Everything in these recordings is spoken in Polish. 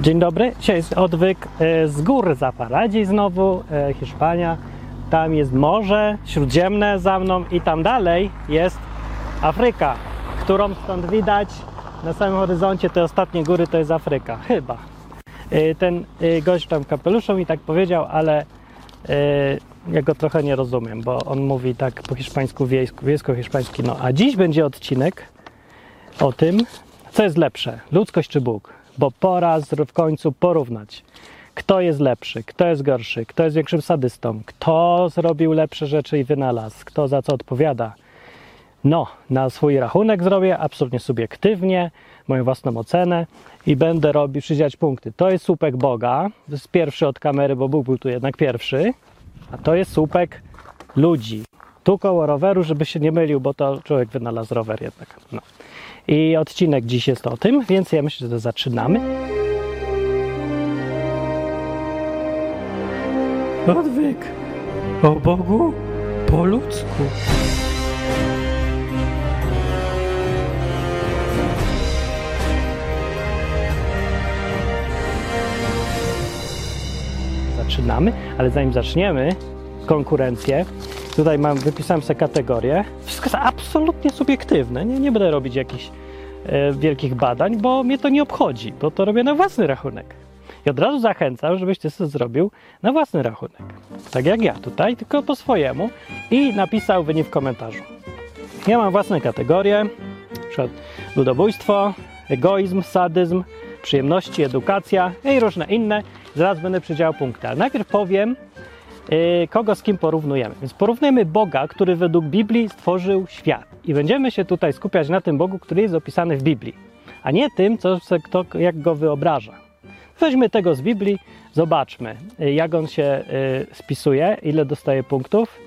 Dzień dobry. Dzisiaj jest odwyk e, z gór Zaparadziej znowu, e, Hiszpania. Tam jest morze śródziemne za mną i tam dalej jest Afryka, którą stąd widać na samym horyzoncie. Te ostatnie góry to jest Afryka. Chyba. E, Ten gość tam kapeluszu mi tak powiedział, ale ja go trochę nie rozumiem, bo on mówi tak po hiszpańsku, wiejsko-hiszpański. No, a dziś będzie odcinek o tym, co jest lepsze, ludzkość czy Bóg. Bo pora w końcu porównać, kto jest lepszy, kto jest gorszy, kto jest większym sadystą, kto zrobił lepsze rzeczy i wynalazł, kto za co odpowiada. No, na swój rachunek zrobię, absolutnie subiektywnie, moją własną ocenę i będę robił, przydzielać punkty. To jest słupek Boga, to jest pierwszy od kamery, bo Bóg był tu jednak pierwszy, a to jest słupek ludzi. Tu koło roweru, żeby się nie mylił, bo to człowiek wynalazł rower jednak. No. I odcinek dziś jest o tym, więc ja myślę, że zaczynamy. Odwyk o Bogu po ludzku. Zaczynamy, ale zanim zaczniemy konkurencję, tutaj mam, wypisałem sobie kategorie. Wszystko jest absolutnie subiektywne. Nie, nie będę robić jakichś e, wielkich badań, bo mnie to nie obchodzi, bo to robię na własny rachunek. I od razu zachęcam, żebyś ty to zrobił na własny rachunek. Tak jak ja tutaj, tylko po swojemu i napisał wynik w komentarzu. Ja mam własne kategorie, przykład ludobójstwo, egoizm, sadyzm, przyjemności, edukacja i różne inne. Zaraz będę przydziałał punkty, ale najpierw powiem, kogo z kim porównujemy. Więc porównujemy Boga, który według Biblii stworzył świat. I będziemy się tutaj skupiać na tym Bogu, który jest opisany w Biblii, a nie tym, co kto jak go wyobraża. Weźmy tego z Biblii, zobaczmy, y, jak on się y, spisuje, ile dostaje punktów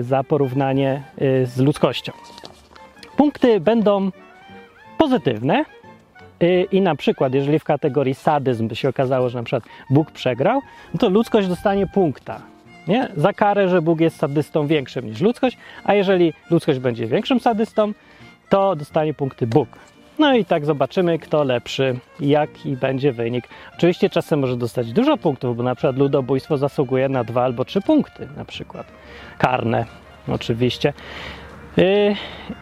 za porównanie z ludzkością. Punkty będą pozytywne, I na przykład, jeżeli w kategorii sadyzm by się okazało, że na przykład Bóg przegrał, no to ludzkość dostanie punkta. Nie? Za karę, że Bóg jest sadystą większym niż ludzkość, a jeżeli ludzkość będzie większym sadystą, to dostanie punkty Bóg. No i tak zobaczymy, kto lepszy, jaki będzie wynik. Oczywiście czasem może dostać dużo punktów, bo na przykład ludobójstwo zasługuje na dwa albo trzy punkty, na przykład karne, oczywiście. Yy,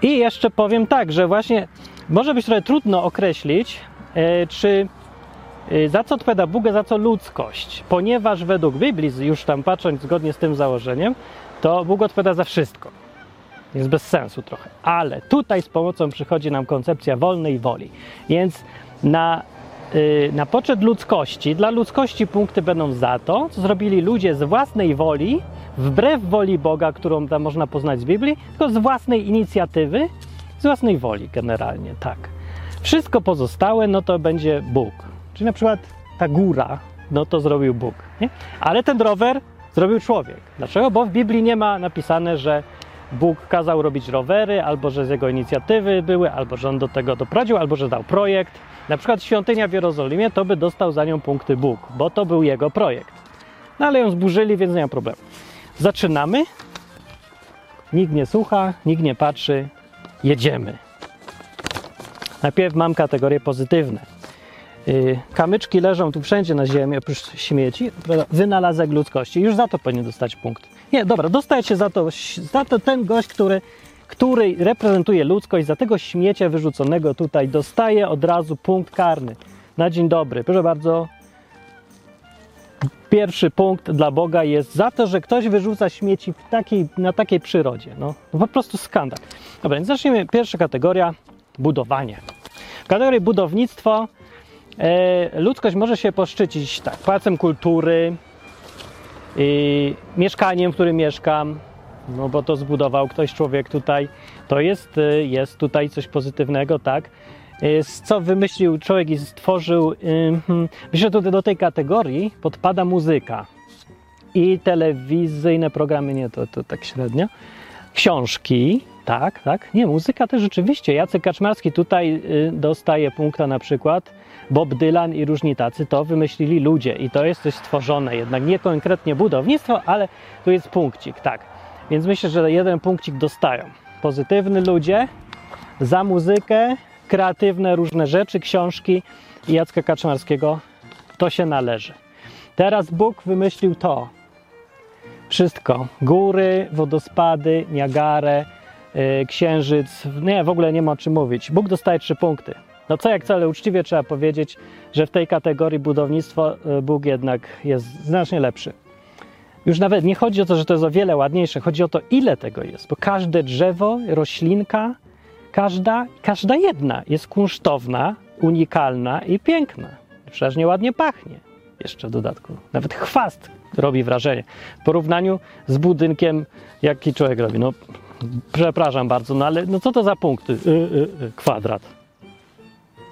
I jeszcze powiem tak, że właśnie może być trochę trudno określić, yy, czy yy, za co odpowiada Bóg, a za co ludzkość, ponieważ według Biblii, już tam patrząc zgodnie z tym założeniem, to Bóg odpowiada za wszystko. Jest bez sensu trochę. Ale tutaj z pomocą przychodzi nam koncepcja wolnej woli. Więc na, yy, na poczet ludzkości, dla ludzkości punkty będą za to, co zrobili ludzie z własnej woli, wbrew woli Boga, którą tam można poznać z Biblii, tylko z własnej inicjatywy, własnej woli generalnie, tak. Wszystko pozostałe, no to będzie Bóg. Czyli na przykład ta góra, no to zrobił Bóg. Nie? Ale ten rower zrobił człowiek. Dlaczego? Bo w Biblii nie ma napisane, że Bóg kazał robić rowery, albo że z jego inicjatywy były, albo że on do tego doprowadził, albo że dał projekt. Na przykład świątynia w Jerozolimie, to by dostał za nią punkty Bóg, bo to był jego projekt. No ale ją zburzyli, więc nie ma problemu. Zaczynamy. Nikt nie słucha, nikt nie patrzy. Jedziemy. Najpierw mam kategorie pozytywne. Yy, Kamyczki leżą tu wszędzie na ziemi, oprócz śmieci. Wynalazek ludzkości. Już za to powinien dostać punkt. Nie, dobra, dostajecie za to, za to ten gość, który, który reprezentuje ludzkość, za tego śmiecia wyrzuconego tutaj dostaje od razu punkt karny. Na dzień dobry. Proszę bardzo, pierwszy punkt dla Boga jest za to, że ktoś wyrzuca śmieci takiej, na takiej przyrodzie. No, no po prostu skandal. Dobra, więc zacznijmy. Pierwsza kategoria budowanie. W kategorii budownictwo e, ludzkość może się poszczycić tak, pałacem kultury, i mieszkaniem, w którym mieszkam, no bo to zbudował ktoś człowiek tutaj. To jest, y, jest tutaj coś pozytywnego, tak? Y, Co wymyślił człowiek i stworzył. y, hmm, Myślę, że tutaj do tej kategorii podpada muzyka i telewizyjne programy, nie, to, to tak średnio. Książki, tak, tak. Nie, muzyka też rzeczywiście. Jacek Kaczmarski tutaj y, dostaje punkta na przykład. Bob Dylan i różni tacy to wymyślili ludzie i to jest coś stworzone, jednak nie konkretnie budownictwo, ale tu jest punkcik, tak. Więc myślę, że jeden punkcik dostają. Pozytywny ludzie za muzykę, kreatywne różne rzeczy, książki Jacka Kaczmarskiego to się należy. Teraz Bóg wymyślił to. Wszystko. Góry, wodospady, Niagarę, yy, księżyc. Nie, w ogóle nie ma o czym mówić. Bóg dostaje trzy punkty. No co jak wcale uczciwie trzeba powiedzieć, że w tej kategorii budownictwo yy, Bóg jednak jest znacznie lepszy. Już nawet nie chodzi o to, że to jest o wiele ładniejsze, chodzi o to, ile tego jest, bo każde drzewo, roślinka, każda, każda jedna jest kunsztowna, unikalna i piękna. Przeważnie ładnie pachnie. Jeszcze w dodatku. Nawet chwast robi wrażenie. W porównaniu z budynkiem, jaki człowiek robi. No, przepraszam bardzo, no ale no co to za punkty? Y, y, y, kwadrat.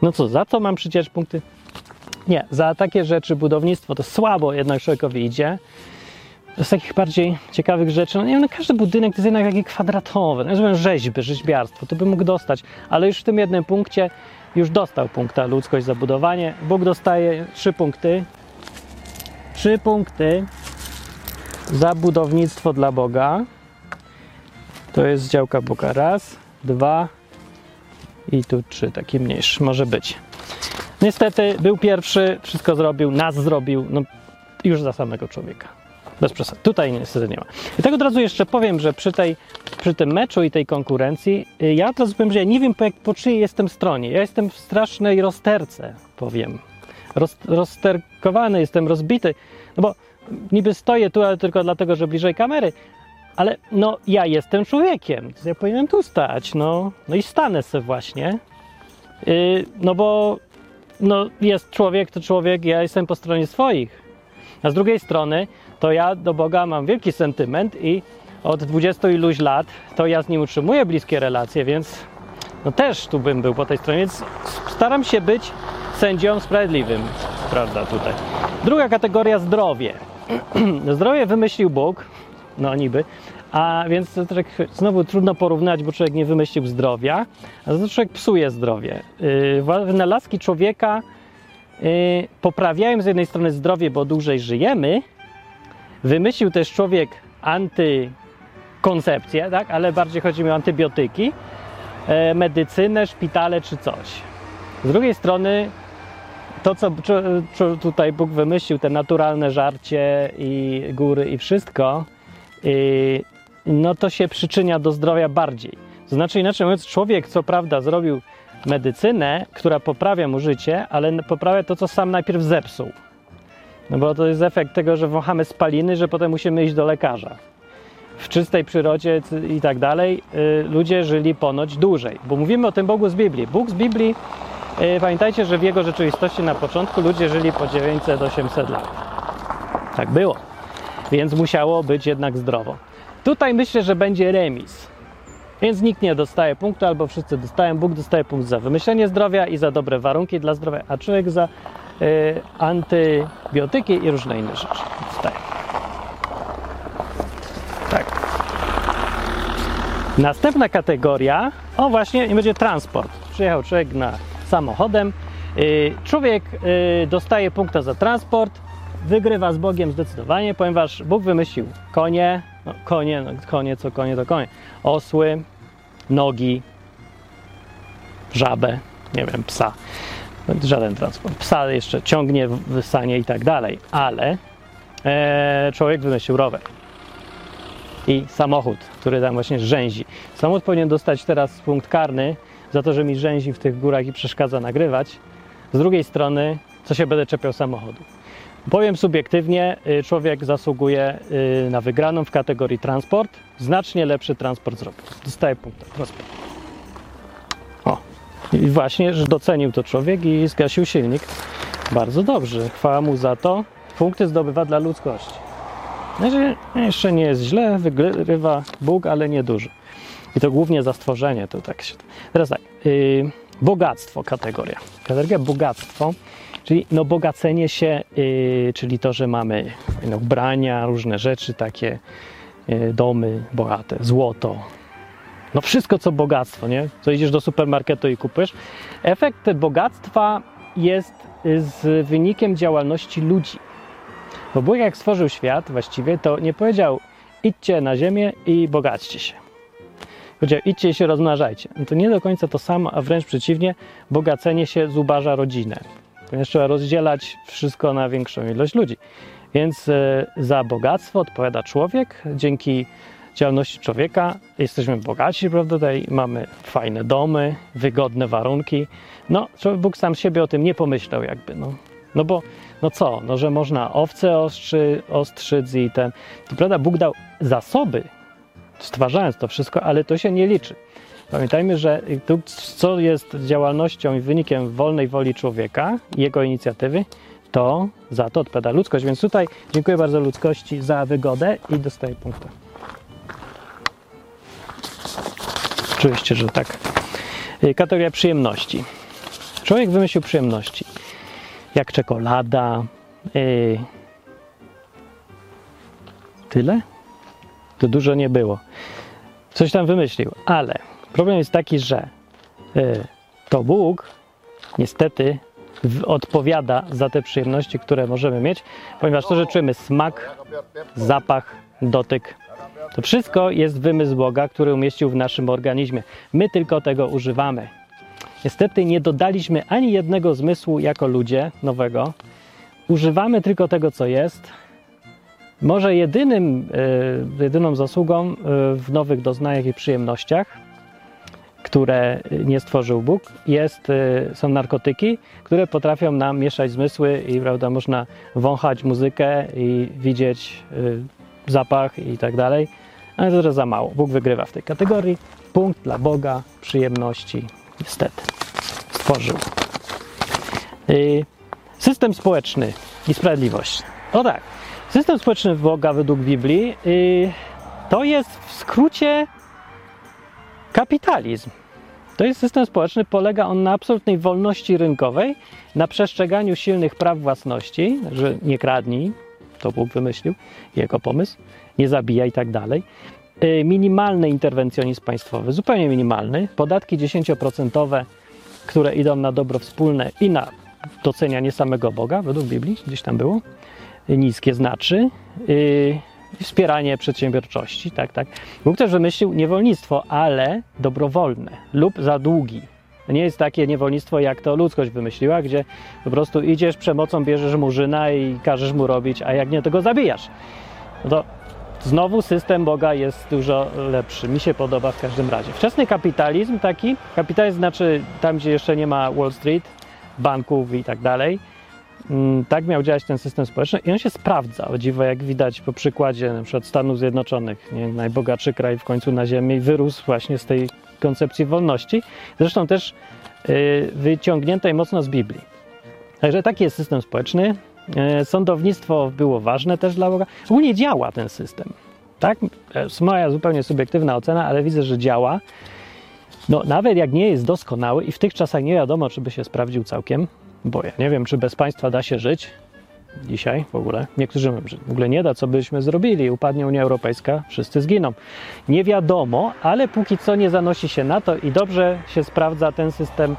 No co, za co mam przecież punkty? Nie, za takie rzeczy budownictwo to słabo jednak człowiekowi idzie. Z takich bardziej ciekawych rzeczy, no nie wiem, no każdy budynek to jest jednak taki kwadratowy, no rzeźby, rzeźbiarstwo, to by mógł dostać, ale już w tym jednym punkcie już dostał punkta ludzkość za budowanie. Bóg dostaje trzy punkty. Trzy punkty za budownictwo dla Boga. To jest działka Boga. Raz, dwa i tu trzy, taki mniejszy może być. Niestety był pierwszy, wszystko zrobił, nas zrobił, no już za samego człowieka. Bez przesady. Tutaj niestety nie ma. I tak od razu jeszcze powiem, że przy, tej, przy tym meczu i tej konkurencji, y, ja od razu powiem, że ja nie wiem po, jak, po czyjej jestem stronie. Ja jestem w strasznej rozterce, powiem. Roz, rozterkowany, jestem rozbity. No bo niby stoję tu, ale tylko dlatego, że bliżej kamery. Ale no, ja jestem człowiekiem, ja powinienem tu stać, no, no i stanę sobie właśnie. Yy, no bo no, jest człowiek, to człowiek, ja jestem po stronie swoich. A z drugiej strony, to ja do Boga mam wielki sentyment i od 20 iluś lat to ja z nim utrzymuję bliskie relacje, więc no też tu bym był po tej stronie, więc staram się być sędzią sprawiedliwym, prawda, tutaj. Druga kategoria zdrowie. zdrowie wymyślił Bóg, no niby, a więc to tak znowu trudno porównać, bo człowiek nie wymyślił zdrowia, a to człowiek psuje zdrowie. Yy, wynalazki człowieka yy, poprawiają z jednej strony zdrowie, bo dłużej żyjemy, Wymyślił też człowiek antykoncepcję, tak? ale bardziej chodzi mi o antybiotyki, e, medycynę, szpitale czy coś. Z drugiej strony to, co, tutaj Bóg wymyślił, te naturalne żarcie i góry i wszystko, i, no to się przyczynia do zdrowia bardziej. Znaczy inaczej mówiąc, człowiek co prawda zrobił medycynę, która poprawia mu życie, ale poprawia to, co sam najpierw zepsuł. No bo to jest efekt tego, że wąchamy spaliny, że potem musimy iść do lekarza. W czystej przyrodzie i tak dalej y, ludzie żyli ponoć dłużej, bo mówimy o tym Bogu z Biblii. Bóg z Biblii, y, pamiętajcie, że w jego rzeczywistości na początku ludzie żyli po 900-800 lat. Tak było. Więc musiało być jednak zdrowo. Tutaj myślę, że będzie remis. Więc nikt nie dostaje punktu, albo wszyscy dostają. Bóg dostaje punkt za wymyślenie zdrowia i za dobre warunki dla zdrowia, a człowiek za antybiotyki i różne inne rzeczy. Dostaje. Tak. Następna kategoria, o właśnie, nie będzie transport. Przyjechał człowiek na samochodem. Y, człowiek y, dostaje punkta za transport, wygrywa z Bogiem zdecydowanie, ponieważ Bóg wymyślił konie, no, konie, no, konie, co konie, to konie, osły, nogi, żabę, nie wiem, psa. Żaden transport. Psa jeszcze ciągnie w sanie i tak dalej, ale e, człowiek wymyślił rower i samochód, który tam właśnie rzęzi. Samochód powinien dostać teraz punkt karny za to, że mi rzęzi w tych górach i przeszkadza nagrywać. Z drugiej strony, co się będę czepiał samochodu? Powiem subiektywnie, y, człowiek zasługuje y, na wygraną w kategorii transport. Znacznie lepszy transport zrobił. Dostaje punkt transport. I właśnie, że docenił to człowiek i zgasił silnik. Bardzo dobrze. Chwała mu za to. Punkty zdobywa dla ludzkości. Znaczy, jeszcze nie jest źle, wygrywa Bóg, ale nie duży. I to głównie za stworzenie. To tak się... Teraz tak, yy, bogactwo kategoria. Kategoria bogactwo Czyli no bogacenie się, yy, czyli to, że mamy no, ubrania, różne rzeczy takie, yy, domy bogate, złoto, no wszystko co bogactwo, nie? Co idziesz do supermarketu i kupujesz. Efekt bogactwa jest z wynikiem działalności ludzi. Bo Bóg jak stworzył świat właściwie, to nie powiedział idźcie na ziemię i bogaćcie się. Powiedział idźcie i się rozmnażajcie. No to nie do końca to samo, a wręcz przeciwnie, bogacenie się zubaża rodzinę ponieważ trzeba rozdzielać wszystko na większą ilość ludzi. Więc e, za bogactwo odpowiada człowiek. Dzięki działalności człowieka jesteśmy bogaci, prawda? Tutaj mamy fajne domy, wygodne warunki. No, Bóg sam siebie o tym nie pomyślał, jakby. No, no bo, no co, no, że można owce ostrzy, ostrzyc i ten. To prawda, Bóg dał zasoby, stwarzając to wszystko, ale to się nie liczy. Pamiętajmy, że tu, co jest działalnością i wynikiem wolnej woli człowieka, jego inicjatywy, to za to odpowiada ludzkość. Więc tutaj dziękuję bardzo ludzkości za wygodę i dostaję punkta. Oczywiście, że tak. Y, kategoria przyjemności. Człowiek wymyślił przyjemności. Jak czekolada. Yy. Tyle? To dużo nie było. Coś tam wymyślił, ale problem jest taki, że yy, to Bóg niestety odpowiada za te przyjemności, które możemy mieć, ponieważ to, że czujemy smak, zapach, dotyk, to wszystko jest wymysł Boga, który umieścił w naszym organizmie. My tylko tego używamy. Niestety nie dodaliśmy ani jednego zmysłu jako ludzie nowego. Używamy tylko tego, co jest. Może jedynym, yy, jedyną zasługą yy, w nowych doznaniach i przyjemnościach, które nie stworzył Bóg, jest, yy, są narkotyki, które potrafią nam mieszać zmysły i prawda, można wąchać muzykę i widzieć zapach i tak dalej ale to za mało. Bóg wygrywa w tej kategorii. Punkt dla Boga, przyjemności, niestety. Stworzył. Y, system społeczny i sprawiedliwość. O tak. System społeczny Boga według Biblii y, to jest w skrócie kapitalizm. To jest system społeczny, polega on na absolutnej wolności rynkowej, na przestrzeganiu silnych praw własności, że nie kradnij, to Bóg wymyślił, jego pomysł, nie zabija i tak dalej. Y, minimalny interwencjonizm państwowy, zupełnie minimalny. Podatki 10%, które idą na dobro wspólne i na docenianie samego Boga, według Biblii, gdzieś tam było. Niskie znaczy. Yy, wspieranie przedsiębiorczości, tak, tak. Bóg też wymyślił niewolnictwo, ale dobrowolne lub za długi. Nie jest takie niewolnictwo, jak to ludzkość wymyśliła, gdzie po prostu idziesz przemocą, bierzesz murzyna i każesz mu robić, a jak nie, to go zabijasz. No to Znowu system Boga jest dużo lepszy. Mi się podoba w każdym razie. Wczesny kapitalizm taki, kapitalizm znaczy tam, gdzie jeszcze nie ma Wall Street, banków i tak dalej. Mm, tak miał działać ten system społeczny i on się sprawdza. O dziwo, jak widać po przykładzie na przykład Stanów Zjednoczonych, nie? najbogatszy kraj w końcu na ziemi, wyrósł właśnie z tej koncepcji wolności. Zresztą też yy, wyciągniętej mocno z Biblii. Także taki jest system społeczny. E, sądownictwo było ważne też dla Boga. Ogólnie działa ten system. Tak? Jest moja zupełnie subiektywna ocena, ale widzę, że działa. No, nawet jak nie jest doskonały i w tych czasach nie wiadomo, czy by się sprawdził całkiem, bo ja nie wiem, czy bez państwa da się żyć dzisiaj w ogóle. Niektórzy mówią, że w ogóle nie da, co byśmy zrobili, upadnie Unia Europejska, wszyscy zginą. Nie wiadomo, ale póki co nie zanosi się na to i dobrze się sprawdza ten system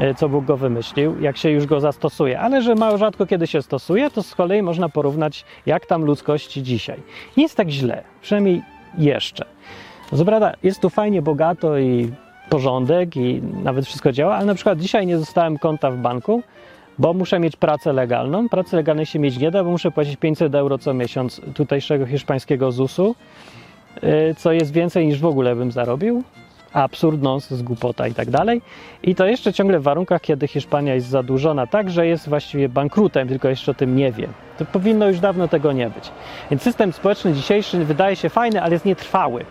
E, co Bóg go wymyślił, jak się już go zastosuje. Ale że mało rzadko kiedy się stosuje, to z kolei można porównać, jak tam ludzkości dzisiaj. Nie jest tak źle, przynajmniej jeszcze. Co prawda, jest tu fajnie, bogato i porządek i nawet wszystko działa, ale na przykład dzisiaj nie zostałem konta w banku, bo muszę mieć pracę legalną. Pracy legalnej się mieć nie da, bo muszę płacić 500 euro co miesiąc tutejszego hiszpańskiego ZUS-u, e, co jest więcej niż w ogóle bym zarobił absurd, nonsens, głupota i tak dalej. I to jeszcze ciągle w warunkach, kiedy Hiszpania jest zadłużona tak, że jest właściwie bankrutem, tylko jeszcze o tym nie wie. To powinno już dawno tego nie być. Więc system społeczny dzisiejszy wydaje się fajny, ale jest nietrwały.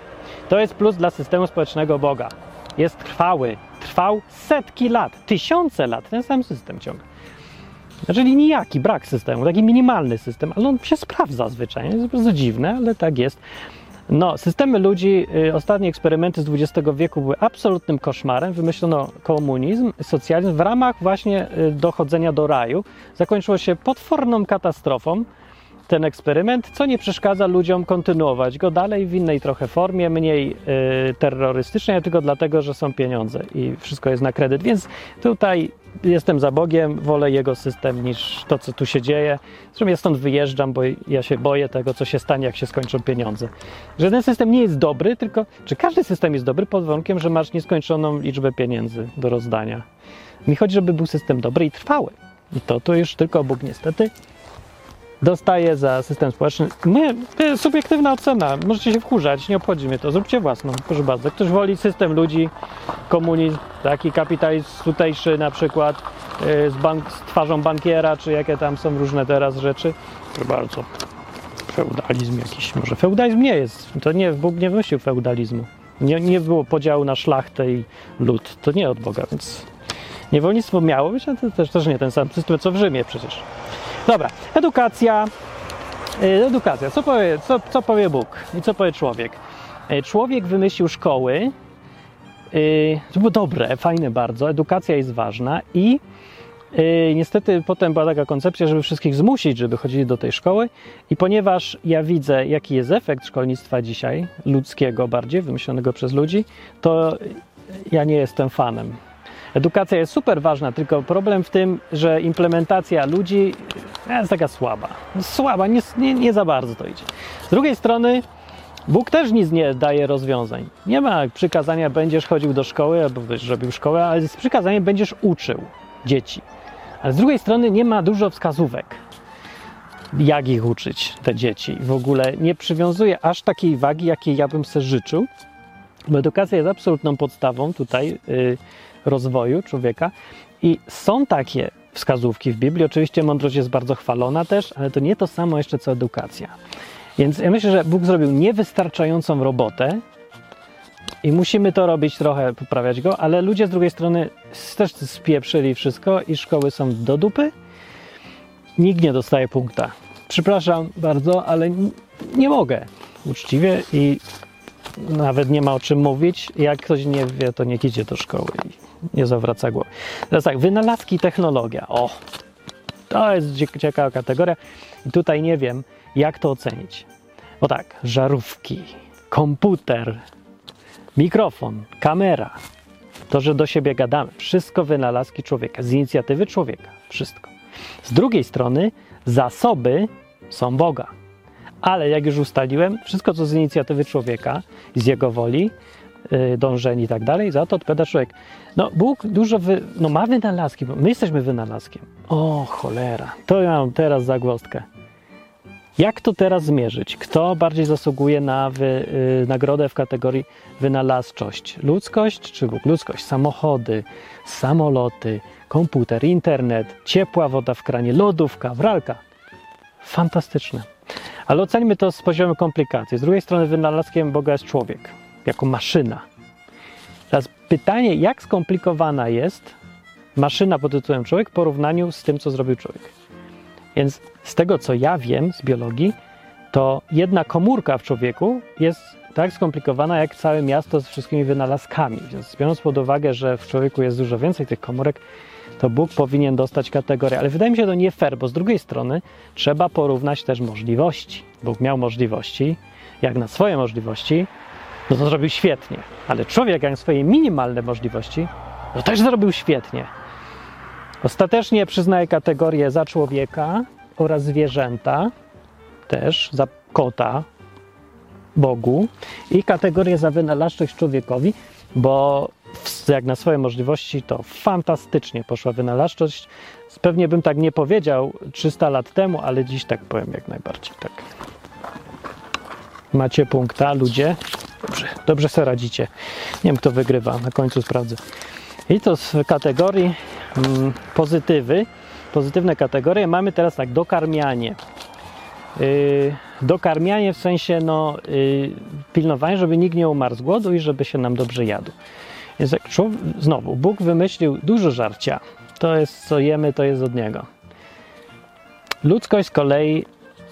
To jest plus dla systemu społecznego Boga. Jest trwały. Trwał setki lat, tysiące lat, ten sam system ciągle. Czyli nijaki, brak systemu, taki minimalny system, ale on się sprawdza zwyczajnie. Jest bardzo dziwne, ale tak jest. No, systemy ludzi, y, ostatnie eksperymenty z XX wieku były absolutnym koszmarem. Wymyślono komunizm, socjalizm w ramach właśnie y, dochodzenia do raju. Zakończyło się potworną katastrofą ten eksperyment, co nie przeszkadza ludziom kontynuować go dalej w innej trochę formie, mniej y, terrorystycznej, tylko dlatego, że są pieniądze i wszystko jest na kredyt. Więc tutaj jestem za Bogiem, wolę Jego system niż to, co tu się dzieje. Zresztą ja stąd wyjeżdżam, bo ja się boję tego, co się stanie, jak się skończą pieniądze. Że ten system nie jest dobry, tylko czy każdy system jest dobry pod warunkiem, że masz nieskończoną liczbę pieniędzy do rozdania. Mi chodzi, żeby był system dobry i trwały. I to tu już tylko Bóg niestety dostaje za system społeczny. Nie, to jest subiektywna ocena. Możecie się wkurzać, nie obchodzi mnie to. Zróbcie własną, proszę bardzo. Ktoś woli system ludzi, komunizm, taki kapitalizm tutejszy na przykład yy, z, bank, z twarzą bankiera, czy jakie tam są różne teraz rzeczy. Proszę bardzo. Feudalizm jakiś. Może feudalizm nie jest. To nie, Bóg nie wymyślił feudalizmu. Nie, nie było podziału na szlachtę i lud. To nie od Boga, więc niewolnictwo miało być, to też, też nie ten sam system, co w Rzymie przecież. Dobra, edukacja. Yy, Edukacja. Co powie, co, co powie Bóg i co powie człowiek? Yy, Człowiek wymyślił szkoły. Yy, To było dobre, fajne bardzo. Edukacja jest ważna i niestety potem była taka koncepcja, żeby wszystkich zmusić, żeby chodzili do tej szkoły. I ponieważ ja widzę, jaki jest efekt szkolnictwa dzisiaj, ludzkiego bardziej, wymyślonego przez ludzi, to ja nie jestem fanem. Edukacja jest super ważna, tylko problem w tym, że implementacja ludzi jest taka słaba. Słaba, nie, nie, nie za bardzo to idzie. Z drugiej strony, Bóg też nic nie daje rozwiązań. Nie ma przykazania, będziesz chodził do szkoły, albo będziesz robił szkołę, ale z przykazaniem będziesz uczył dzieci. Ale z drugiej strony nie ma dużo wskazówek, jak ich uczyć, te dzieci. W ogóle nie przywiązuje aż takiej wagi, jakiej ja bym sobie życzył, bo edukacja jest absolutną podstawą tutaj y, rozwoju człowieka i są takie wskazówki w Biblii. Oczywiście mądrość jest bardzo chwalona też, ale to nie to samo jeszcze co edukacja. Więc ja myślę, że Bóg zrobił niewystarczającą robotę i musimy to robić trochę, poprawiać go, ale ludzie z drugiej strony też spieprzyli wszystko i szkoły są do dupy. Nikt nie dostaje punkta. Przepraszam bardzo, ale nie mogę uczciwie i nawet nie ma o czym mówić. Jak ktoś nie wie, to niech idzie do szkoły nie zawraca głowy. Teraz tak, wynalazki i technologia. O, to jest cie- ciekawa kategoria i tutaj nie wiem, jak to ocenić. Bo tak, żarówki, komputer, mikrofon, kamera, to, że do siebie gadamy, wszystko wynalazki człowieka, z inicjatywy człowieka, wszystko. Z drugiej strony zasoby są Boga. Ale jak już ustaliłem, wszystko co z inicjatywy człowieka, z jego woli, yy, dążeń i tak dalej, za to odpowiada człowiek. No Bóg dużo wy, no, ma wynalazki, bo my jesteśmy wynalazkiem. O cholera, to ja mam teraz zagwozdkę. Jak to teraz zmierzyć? Kto bardziej zasługuje na wy, y, nagrodę w kategorii wynalazczość? Ludzkość czy Bóg? Ludzkość. Samochody, samoloty, komputer, internet, ciepła woda w kranie, lodówka, wralka. Fantastyczne. Ale oceńmy to z poziomu komplikacji. Z drugiej strony wynalazkiem Boga jest człowiek, jako maszyna. Teraz pytanie, jak skomplikowana jest maszyna pod tytułem człowiek w porównaniu z tym, co zrobił człowiek. Więc z tego, co ja wiem z biologii, to jedna komórka w człowieku jest tak skomplikowana jak całe miasto z wszystkimi wynalazkami. Więc biorąc pod uwagę, że w człowieku jest dużo więcej tych komórek, to Bóg powinien dostać kategorię. Ale wydaje mi się to nie fair, bo z drugiej strony trzeba porównać też możliwości. Bóg miał możliwości, jak na swoje możliwości, no to zrobił świetnie. Ale człowiek, jak swoje minimalne możliwości, no też zrobił świetnie. Ostatecznie przyznaję kategorię za człowieka oraz zwierzęta, też za kota, Bogu i kategorię za wynalazczość człowiekowi, bo jak na swoje możliwości to fantastycznie poszła wynalazczość. Pewnie bym tak nie powiedział 300 lat temu, ale dziś tak powiem jak najbardziej. Tak. Macie punkta, ludzie. Dobrze, dobrze sobie radzicie. Nie wiem, kto wygrywa, na końcu sprawdzę. I to z kategorii mm, pozytywy, pozytywne kategorie. Mamy teraz tak, dokarmianie. Yy, dokarmianie w sensie no, yy, pilnowanie, żeby nikt nie umarł z głodu i żeby się nam dobrze jadł. Więc jak człowiek, znowu, Bóg wymyślił dużo żarcia. To jest, co jemy, to jest od Niego. Ludzkość z kolei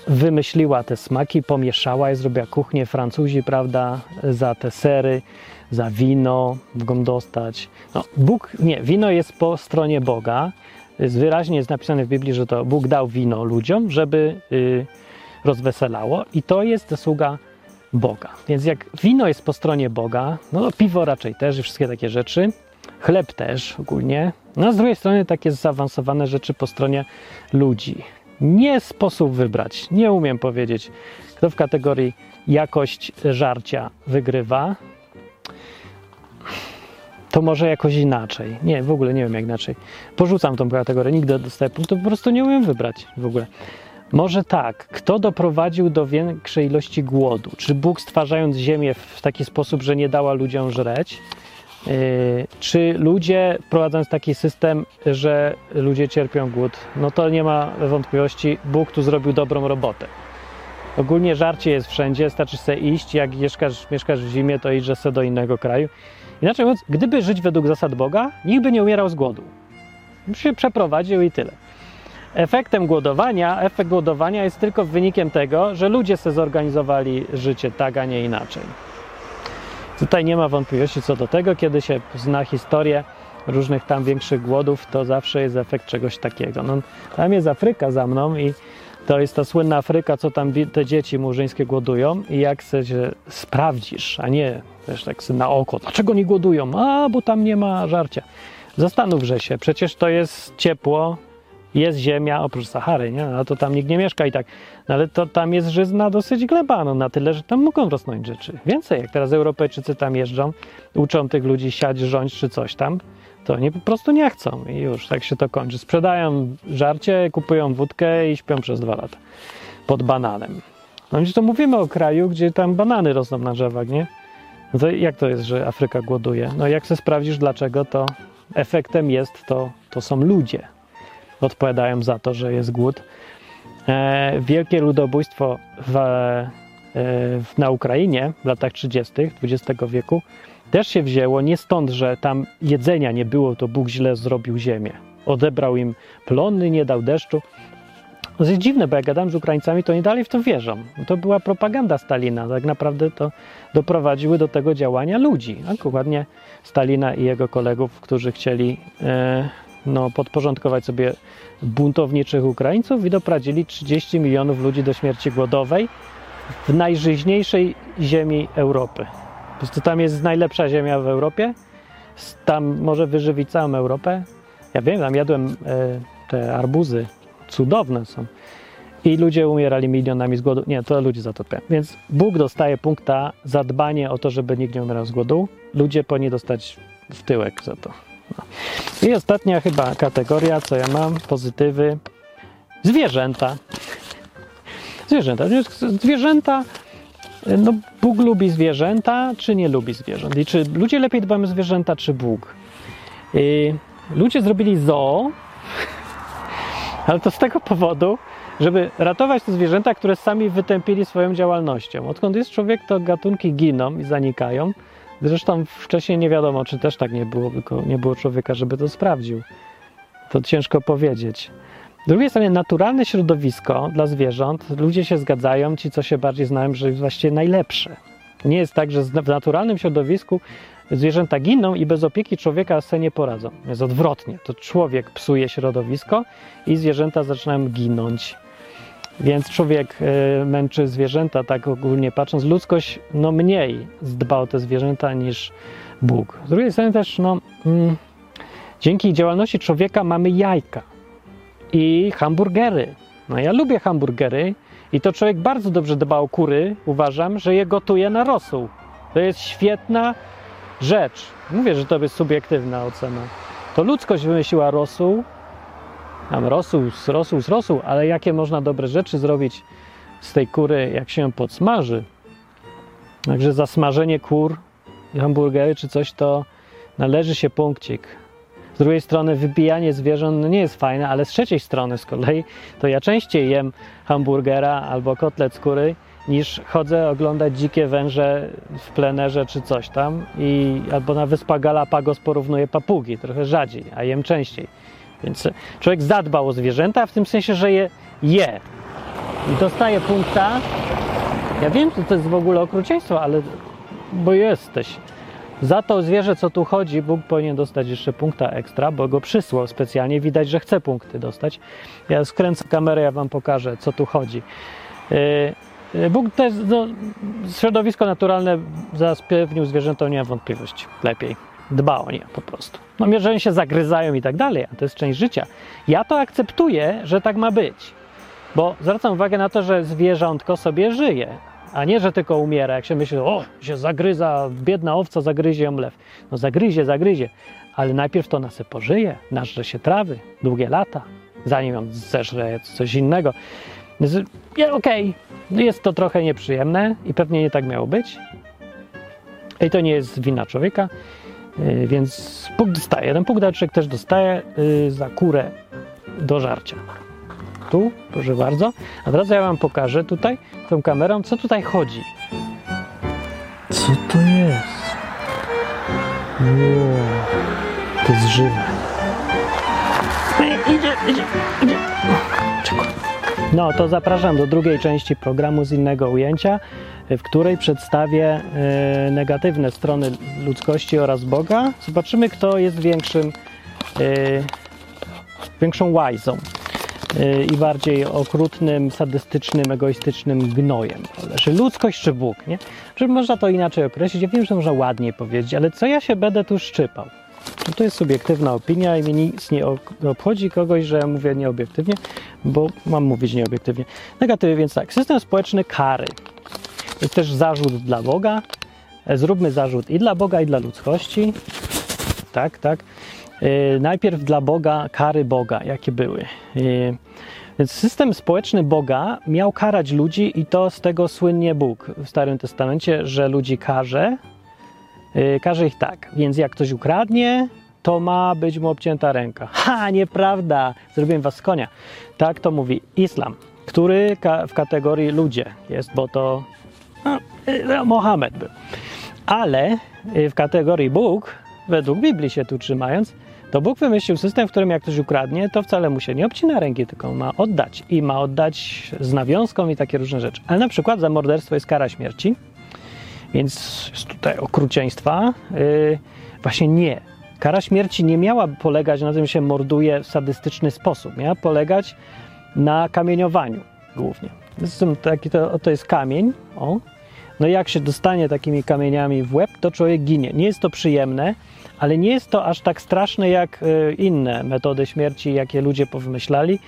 wymyśliła te smaki, pomieszała je, zrobiła kuchnię. Francuzi, prawda, za te sery, za wino mogą dostać. No, Bóg, nie, wino jest po stronie Boga. Jest wyraźnie jest napisane w Biblii, że to Bóg dał wino ludziom, żeby y, rozweselało i to jest zasługa Boga. Więc jak wino jest po stronie Boga, no to piwo raczej też i wszystkie takie rzeczy, chleb też ogólnie, no a z drugiej strony takie zaawansowane rzeczy po stronie ludzi. Nie sposób wybrać, nie umiem powiedzieć, kto w kategorii jakość żarcia wygrywa. to może jakoś inaczej. Nie, w ogóle nie wiem jak inaczej. Porzucam tą kategorię, nigdy dostaję punktów, po prostu nie umiem wybrać w ogóle. Może tak, kto doprowadził do większej ilości głodu? Czy Bóg stwarzając ziemię w taki sposób, że nie dała ludziom żreć? Yy, czy ludzie prowadząc taki system, że ludzie cierpią głód? No to nie ma wątpliwości, Bóg tu zrobił dobrą robotę. Ogólnie żarcie jest wszędzie, starczy sobie iść, jak mieszkasz, mieszkasz w zimie, to idź sobie do innego kraju. Inaczej mówiąc, gdyby żyć według zasad Boga, nikt by nie umierał z głodu. Się przeprowadził i tyle. Efektem głodowania, efekt głodowania jest tylko wynikiem tego, że ludzie sobie zorganizowali życie tak, a nie inaczej. Tutaj nie ma wątpliwości co do tego, kiedy się zna historię różnych tam większych głodów, to zawsze jest efekt czegoś takiego. No, tam jest Afryka za mną i to jest ta słynna Afryka, co tam te dzieci murzyńskie głodują i jak się sprawdzisz, a nie też tak na oko, dlaczego nie głodują? A, bo tam nie ma żarcia. Zastanówże się, przecież to jest ciepło, jest ziemia, oprócz Sahary, nie? A to tam nikt nie mieszka i tak. No ale to tam jest żyzna dosyć gleba, no na tyle, że tam mogą rosnąć rzeczy. Więcej, jak teraz Europejczycy tam jeżdżą, uczą tych ludzi siać, rządź czy coś tam, to oni po prostu nie chcą i już tak się to kończy. Sprzedają żarcie, kupują wódkę i śpią przez dwa lata pod bananem. No to mówimy o kraju, gdzie tam banany rosną na drzewach, nie? No to jak to jest, że Afryka głoduje? No jak sobie sprawdzisz dlaczego, to efektem jest to, to są ludzie. Odpowiadają za to, że jest głód. E, wielkie ludobójstwo e, w, na Ukrainie w latach 30. XX wieku też się wzięło nie stąd, że tam jedzenia nie było, to Bóg źle zrobił ziemię. Odebrał im plony, nie dał deszczu. To jest dziwne, bo jak gadam z Ukraińcami, to nie dalej w to wierzą. To była propaganda Stalina. Tak naprawdę to doprowadziły do tego działania ludzi. Dokładnie Stalina i jego kolegów, którzy chcieli e, no, podporządkować sobie buntowniczych Ukraińców i doprowadzili 30 milionów ludzi do śmierci głodowej w najżyźniejszej ziemi Europy. Po prostu tam jest najlepsza ziemia w Europie. Tam może wyżywić całą Europę. Ja wiem, tam jadłem e, te arbuzy. Cudowne są. I ludzie umierali milionami z głodu. Nie, to ludzie za to. Więc Bóg dostaje punkta za dbanie o to, żeby nikt nie umierał z głodu. Ludzie powinni dostać w tyłek za to. I ostatnia chyba kategoria, co ja mam, pozytywy. Zwierzęta. Zwierzęta. Zwierzęta no, Bóg lubi zwierzęta, czy nie lubi zwierząt? I czy ludzie lepiej dbają o zwierzęta, czy Bóg? I ludzie zrobili zoo, ale to z tego powodu, żeby ratować te zwierzęta, które sami wytępili swoją działalnością. Odkąd jest człowiek, to gatunki giną i zanikają. Zresztą wcześniej nie wiadomo, czy też tak nie było, tylko nie było człowieka, żeby to sprawdził. To ciężko powiedzieć. Z drugiej strony naturalne środowisko dla zwierząt, ludzie się zgadzają, ci co się bardziej znają, że jest właściwie najlepsze. Nie jest tak, że w naturalnym środowisku zwierzęta giną i bez opieki człowieka sobie nie poradzą. Jest odwrotnie. To człowiek psuje środowisko i zwierzęta zaczynają ginąć. Więc człowiek y, męczy zwierzęta, tak ogólnie patrząc. Ludzkość no mniej dba o te zwierzęta niż Bóg. Z drugiej strony też, no, mm, dzięki działalności człowieka mamy jajka i hamburgery. No ja lubię hamburgery i to człowiek bardzo dobrze dba o kury. Uważam, że je gotuje na rosół. To jest świetna rzecz. Mówię, że to jest subiektywna ocena. To ludzkość wymyśliła rosół. Z rosół, z rosół, ale jakie można dobre rzeczy zrobić z tej kury, jak się podsmaży. Także za smażenie kur, hamburgery czy coś, to należy się punkcik. Z drugiej strony wybijanie zwierząt no nie jest fajne, ale z trzeciej strony z kolei to ja częściej jem hamburgera albo kotlet skóry niż chodzę oglądać dzikie węże w plenerze czy coś tam i albo na wyspach Galapagos porównuję papugi, trochę rzadziej, a jem częściej. Więc człowiek zadbał o zwierzęta, w tym sensie, że je je. I dostaje punkta. Ja wiem, że to jest w ogóle okrucieństwo, ale bo jesteś. Za to zwierzę, co tu chodzi, Bóg powinien dostać jeszcze punkta ekstra, bo go przysłał specjalnie. Widać, że chce punkty dostać. Ja skręcę kamerę, ja wam pokażę, co tu chodzi. Yy, Bóg też, no, środowisko naturalne zapewnił zwierzętom, nie mam wątpliwości. Lepiej. Dba o nie po prostu. No, jeżeli się zagryzają i tak dalej, a to jest część życia. Ja to akceptuję, że tak ma być. Bo zwracam uwagę na to, że zwierzątko sobie żyje. a nie, że tylko umiera. Jak się myśli, o, się zagryza, biedna owca zagryzie ją lew. No zagryzie, zagryzie, ale najpierw to ona pożyje, nażre się trawy, długie lata, zanim ją zeżre coś innego. Okej, okay. jest to trochę nieprzyjemne i pewnie nie tak miało być. I to nie jest wina człowieka, więc punkt dostaje. Ten punkt człowiek też dostaje yy, za kurę do żarcia. Tu, proszę bardzo. A teraz ja wam pokażę tutaj tą kamerą, co tutaj chodzi. Co to jest? Wow, to jest żywe. Idzie, idzie, idzie. No, to zapraszam do drugiej części programu z innego ujęcia, w której przedstawię e, negatywne strony ludzkości oraz Boga. Zobaczymy, kto jest większym, e, większą łajzą e, i bardziej okrutnym, sadystycznym, egoistycznym gnojem. Czy ludzkość, czy Bóg, nie? Czy można to inaczej określić? Ja wiem, że można ładnie powiedzieć, ale co ja się będę tu szczypał? No to jest subiektywna opinia i mnie nic nie obchodzi kogoś, że mówię nieobiektywnie, bo mam mówić nieobiektywnie. Negatywy, więc tak, system społeczny kary. To jest też zarzut dla Boga. E, zróbmy zarzut i dla Boga, i dla ludzkości. Tak, tak. Yy, najpierw dla Boga, kary Boga, jakie były. Yy, więc system społeczny Boga miał karać ludzi i to z tego słynnie Bóg w Starym Testamencie, że ludzi karze, każe ich tak, więc jak ktoś ukradnie, to ma być mu obcięta ręka. Ha, nieprawda, zrobiłem was konia. Tak to mówi islam, który w kategorii ludzie jest, bo to no, no, Mohamed był. Ale y, w kategorii Bóg, według Biblii się tu trzymając, to Bóg wymyślił system, w którym jak ktoś ukradnie, to wcale mu się nie obcina ręki, tylko ma oddać. I ma oddać z nawiązką i takie różne rzeczy. Ale na przykład za morderstwo jest kara śmierci, więc jest tutaj okrucieństwa. Yy, właśnie nie. Kara śmierci nie miała polegać na tym, że się morduje w sadystyczny sposób. Miała polegać na kamieniowaniu głównie. Taki to, to jest kamień. O. No jak się dostanie takimi kamieniami w łeb, to człowiek ginie. Nie jest to przyjemne, ale nie jest to aż tak straszne jak y, inne metody śmierci, jakie ludzie powymyślali.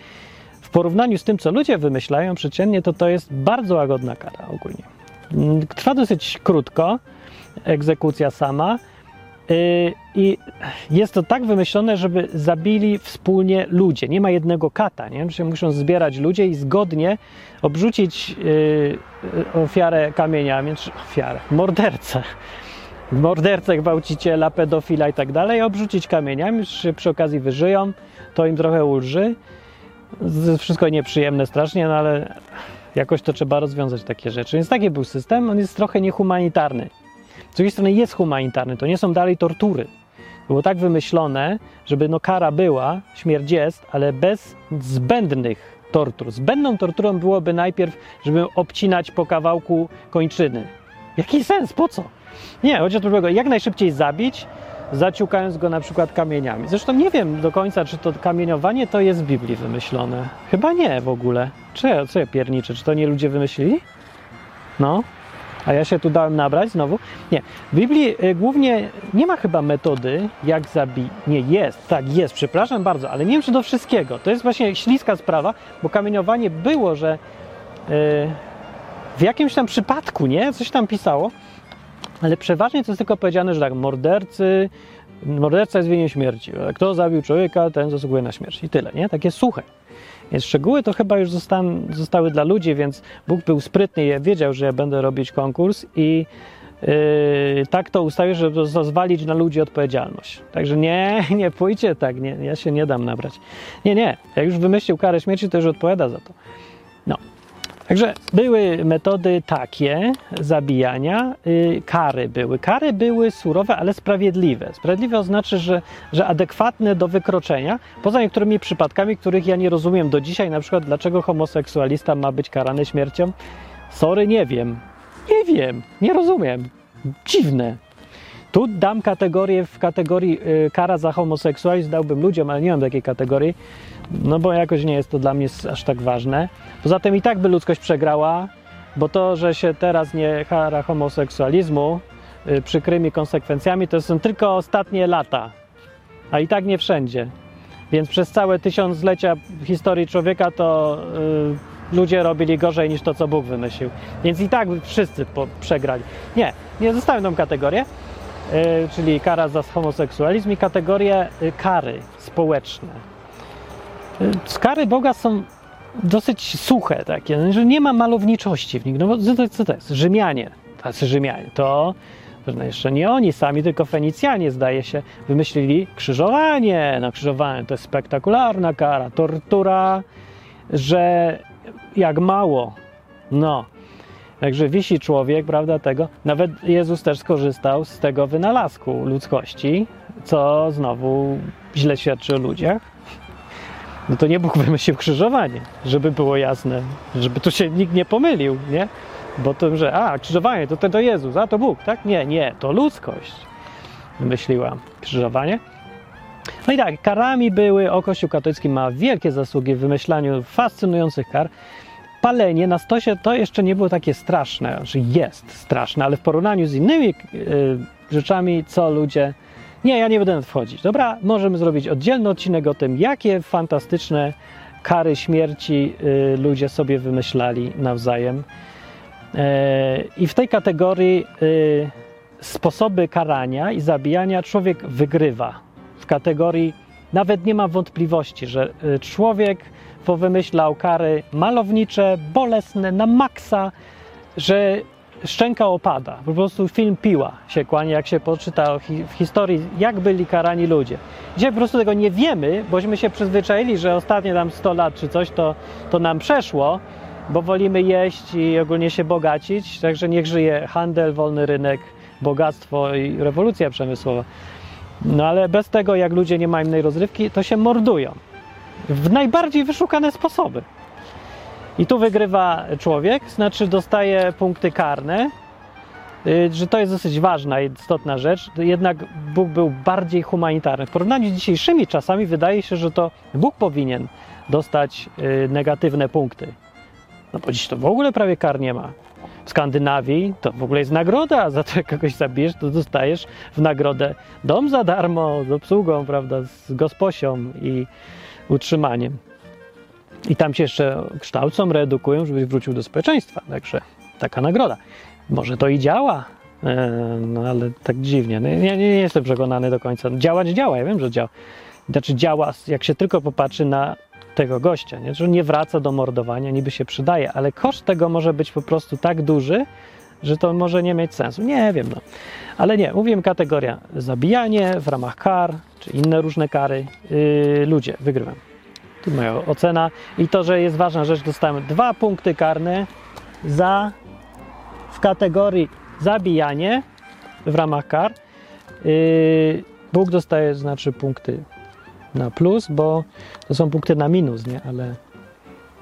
W porównaniu z tym, co ludzie wymyślają przeciętnie, to to jest bardzo łagodna kara ogólnie. Trwa dosyć krótko, egzekucja sama. Y, I jest to tak wymyślone, żeby zabili wspólnie ludzie. Nie ma jednego kata, nie? Muszą zbierać ludzie i zgodnie obrzucić y, ofiarę kamieniami, czy ofiarę, mordercę, mordercę, gwałciciela, pedofila i tak dalej, obrzucić kamieniami, że przy okazji wyżyją, to im trochę ulży. Wszystko nieprzyjemne strasznie, no ale jakoś to trzeba rozwiązać takie rzeczy. Więc taki był system, on jest trochę niehumanitarny. Z drugiej strony jest humanitarny, to nie są dalej tortury. Było tak wymyślone, żeby no kara była, śmierć jest, ale bez zbędnych tortur. Zbędną torturą byłoby najpierw, żeby obcinać po kawałku kończyny. Jaki sens? Po co? Nie, chodzi o to, jak najszybciej zabić, zaciukając go na przykład kamieniami. Zresztą nie wiem do końca, czy to kamieniowanie to jest w Biblii wymyślone. Chyba nie w ogóle. Czy co ja pierniczę? Czy to nie ludzie wymyślili? No, a ja się tu dałem nabrać znowu. Nie, w Biblii y, głównie nie ma chyba metody, jak zabić. Nie, jest, tak, jest, przepraszam bardzo, ale nie wiem, czy do wszystkiego. To jest właśnie śliska sprawa, bo kamieniowanie było, że yy, w jakimś tam przypadku, nie? Coś tam pisało, ale przeważnie to jest tylko powiedziane, że tak, mordercy, morderca jest winien śmierci. Kto zabił człowieka, ten zasługuje na śmierć. I tyle, nie? Takie suche. Więc szczegóły to chyba już zostały, zostały dla ludzi, więc Bóg był sprytny i wiedział, że ja będę robić konkurs i yy, tak to ustawił, żeby zazwalić na ludzi odpowiedzialność. Także nie, nie pójdzie tak, nie, ja się nie dam nabrać. Nie, nie, jak już wymyślił karę śmierci, to już odpowiada za to. Także były metody takie zabijania, yy, kary były. Kary były surowe, ale sprawiedliwe. Sprawiedliwe oznacza, że, że adekwatne do wykroczenia, poza niektórymi przypadkami, których ja nie rozumiem do dzisiaj, na przykład dlaczego homoseksualista ma być karany śmiercią. Sorry, nie wiem. Nie wiem, nie rozumiem. Dziwne. Tu dam kategorię w kategorii yy, kara za homoseksualizm, dałbym ludziom, ale nie mam takiej kategorii no bo jakoś nie jest to dla mnie aż tak ważne. Poza tym i tak by ludzkość przegrała, bo to, że się teraz nie kara homoseksualizmu yy, przykrymi konsekwencjami, to są tylko ostatnie lata, a i tak nie wszędzie. Więc przez całe tysiąclecia historii człowieka to yy, ludzie robili gorzej niż to, co Bóg wymyślił. Więc i tak wszyscy po, przegrali. Nie, nie zostawiam tą kategorię, czyli kara za homoseksualizm i kategorię yy, kary społeczne. Yy, kary Boga są dosyć suche takie, że nie ma malowniczości w nich. No bo co to jest? Rzymianie, tacy Rzymianie, to no jeszcze nie oni sami, tylko Fenicjanie, zdaje się, wymyślili krzyżowanie. No krzyżowanie to jest spektakularna kara, tortura, że jak mało. No. Także wisi człowiek, prawda, tego. Nawet Jezus też skorzystał z tego wynalazku ludzkości, co znowu źle świadczy o ludziach. No to nie Bóg wymyślił krzyżowanie, żeby było jasne, żeby tu się nikt nie pomylił, nie? Bo to, że a, krzyżowanie to, to, to Jezus, a to Bóg, tak? Nie, nie, to ludzkość wymyśliła krzyżowanie. No i tak, karami były, o Kościół katolicki ma wielkie zasługi w wymyślaniu fascynujących kar. Palenie na stosie to jeszcze nie było takie straszne, znaczy jest straszne, ale w porównaniu z innymi y, rzeczami, co ludzie. Nie, ja nie będę wchodzić. Dobra, możemy zrobić oddzielny odcinek o tym, jakie fantastyczne kary śmierci y, ludzie sobie wymyślali nawzajem. E, I w tej kategorii sposoby karania i zabijania człowiek wygrywa. W kategorii nawet nie ma wątpliwości, że człowiek powymyślał kary malownicze, bolesne, na maksa, że szczęka opada. Po prostu film piła się kłania, jak się poczyta w historii, jak byli karani ludzie. Dzisiaj po prostu tego nie wiemy, bośmy się przyzwyczaili, że ostatnie tam 100 lat czy coś to, to nam przeszło, bo wolimy jeść i ogólnie się bogacić, także niech żyje handel, wolny rynek, bogactwo i rewolucja przemysłowa. No ale bez tego, jak ludzie nie mają innej rozrywki, to się mordują w najbardziej wyszukane sposoby. I tu wygrywa człowiek, znaczy dostaje punkty karne, y, że to jest dosyć ważna istotna rzecz. Jednak Bóg był bardziej humanitarny. W porównaniu z dzisiejszymi czasami wydaje się, że to Bóg powinien dostać y, negatywne punkty. No bo dziś to w ogóle prawie kar nie ma. W Skandynawii to w ogóle jest nagroda za to, jak kogoś zabijesz, to dostajesz w nagrodę dom za darmo, z obsługą, prawda, z gosposią i utrzymaniem. I tam się jeszcze kształcą, reedukują, żebyś wrócił do społeczeństwa. Także taka nagroda. Może to i działa, e, no ale tak dziwnie. No, nie, nie jestem przekonany do końca. Działać działa, ja wiem, że działa. Znaczy działa, jak się tylko popatrzy na tego gościa, nie? że nie wraca do mordowania, niby się przydaje, ale koszt tego może być po prostu tak duży, że to może nie mieć sensu. Nie wiem, no. Ale nie, mówiłem kategoria zabijanie w ramach kar, czy inne różne kary. Yy, ludzie, wygrywam. Tu moja ocena. I to, że jest ważna rzecz, dostałem dwa punkty karne za w kategorii zabijanie w ramach kar. Yy, Bóg dostaje znaczy punkty na plus, bo to są punkty na minus, nie? Ale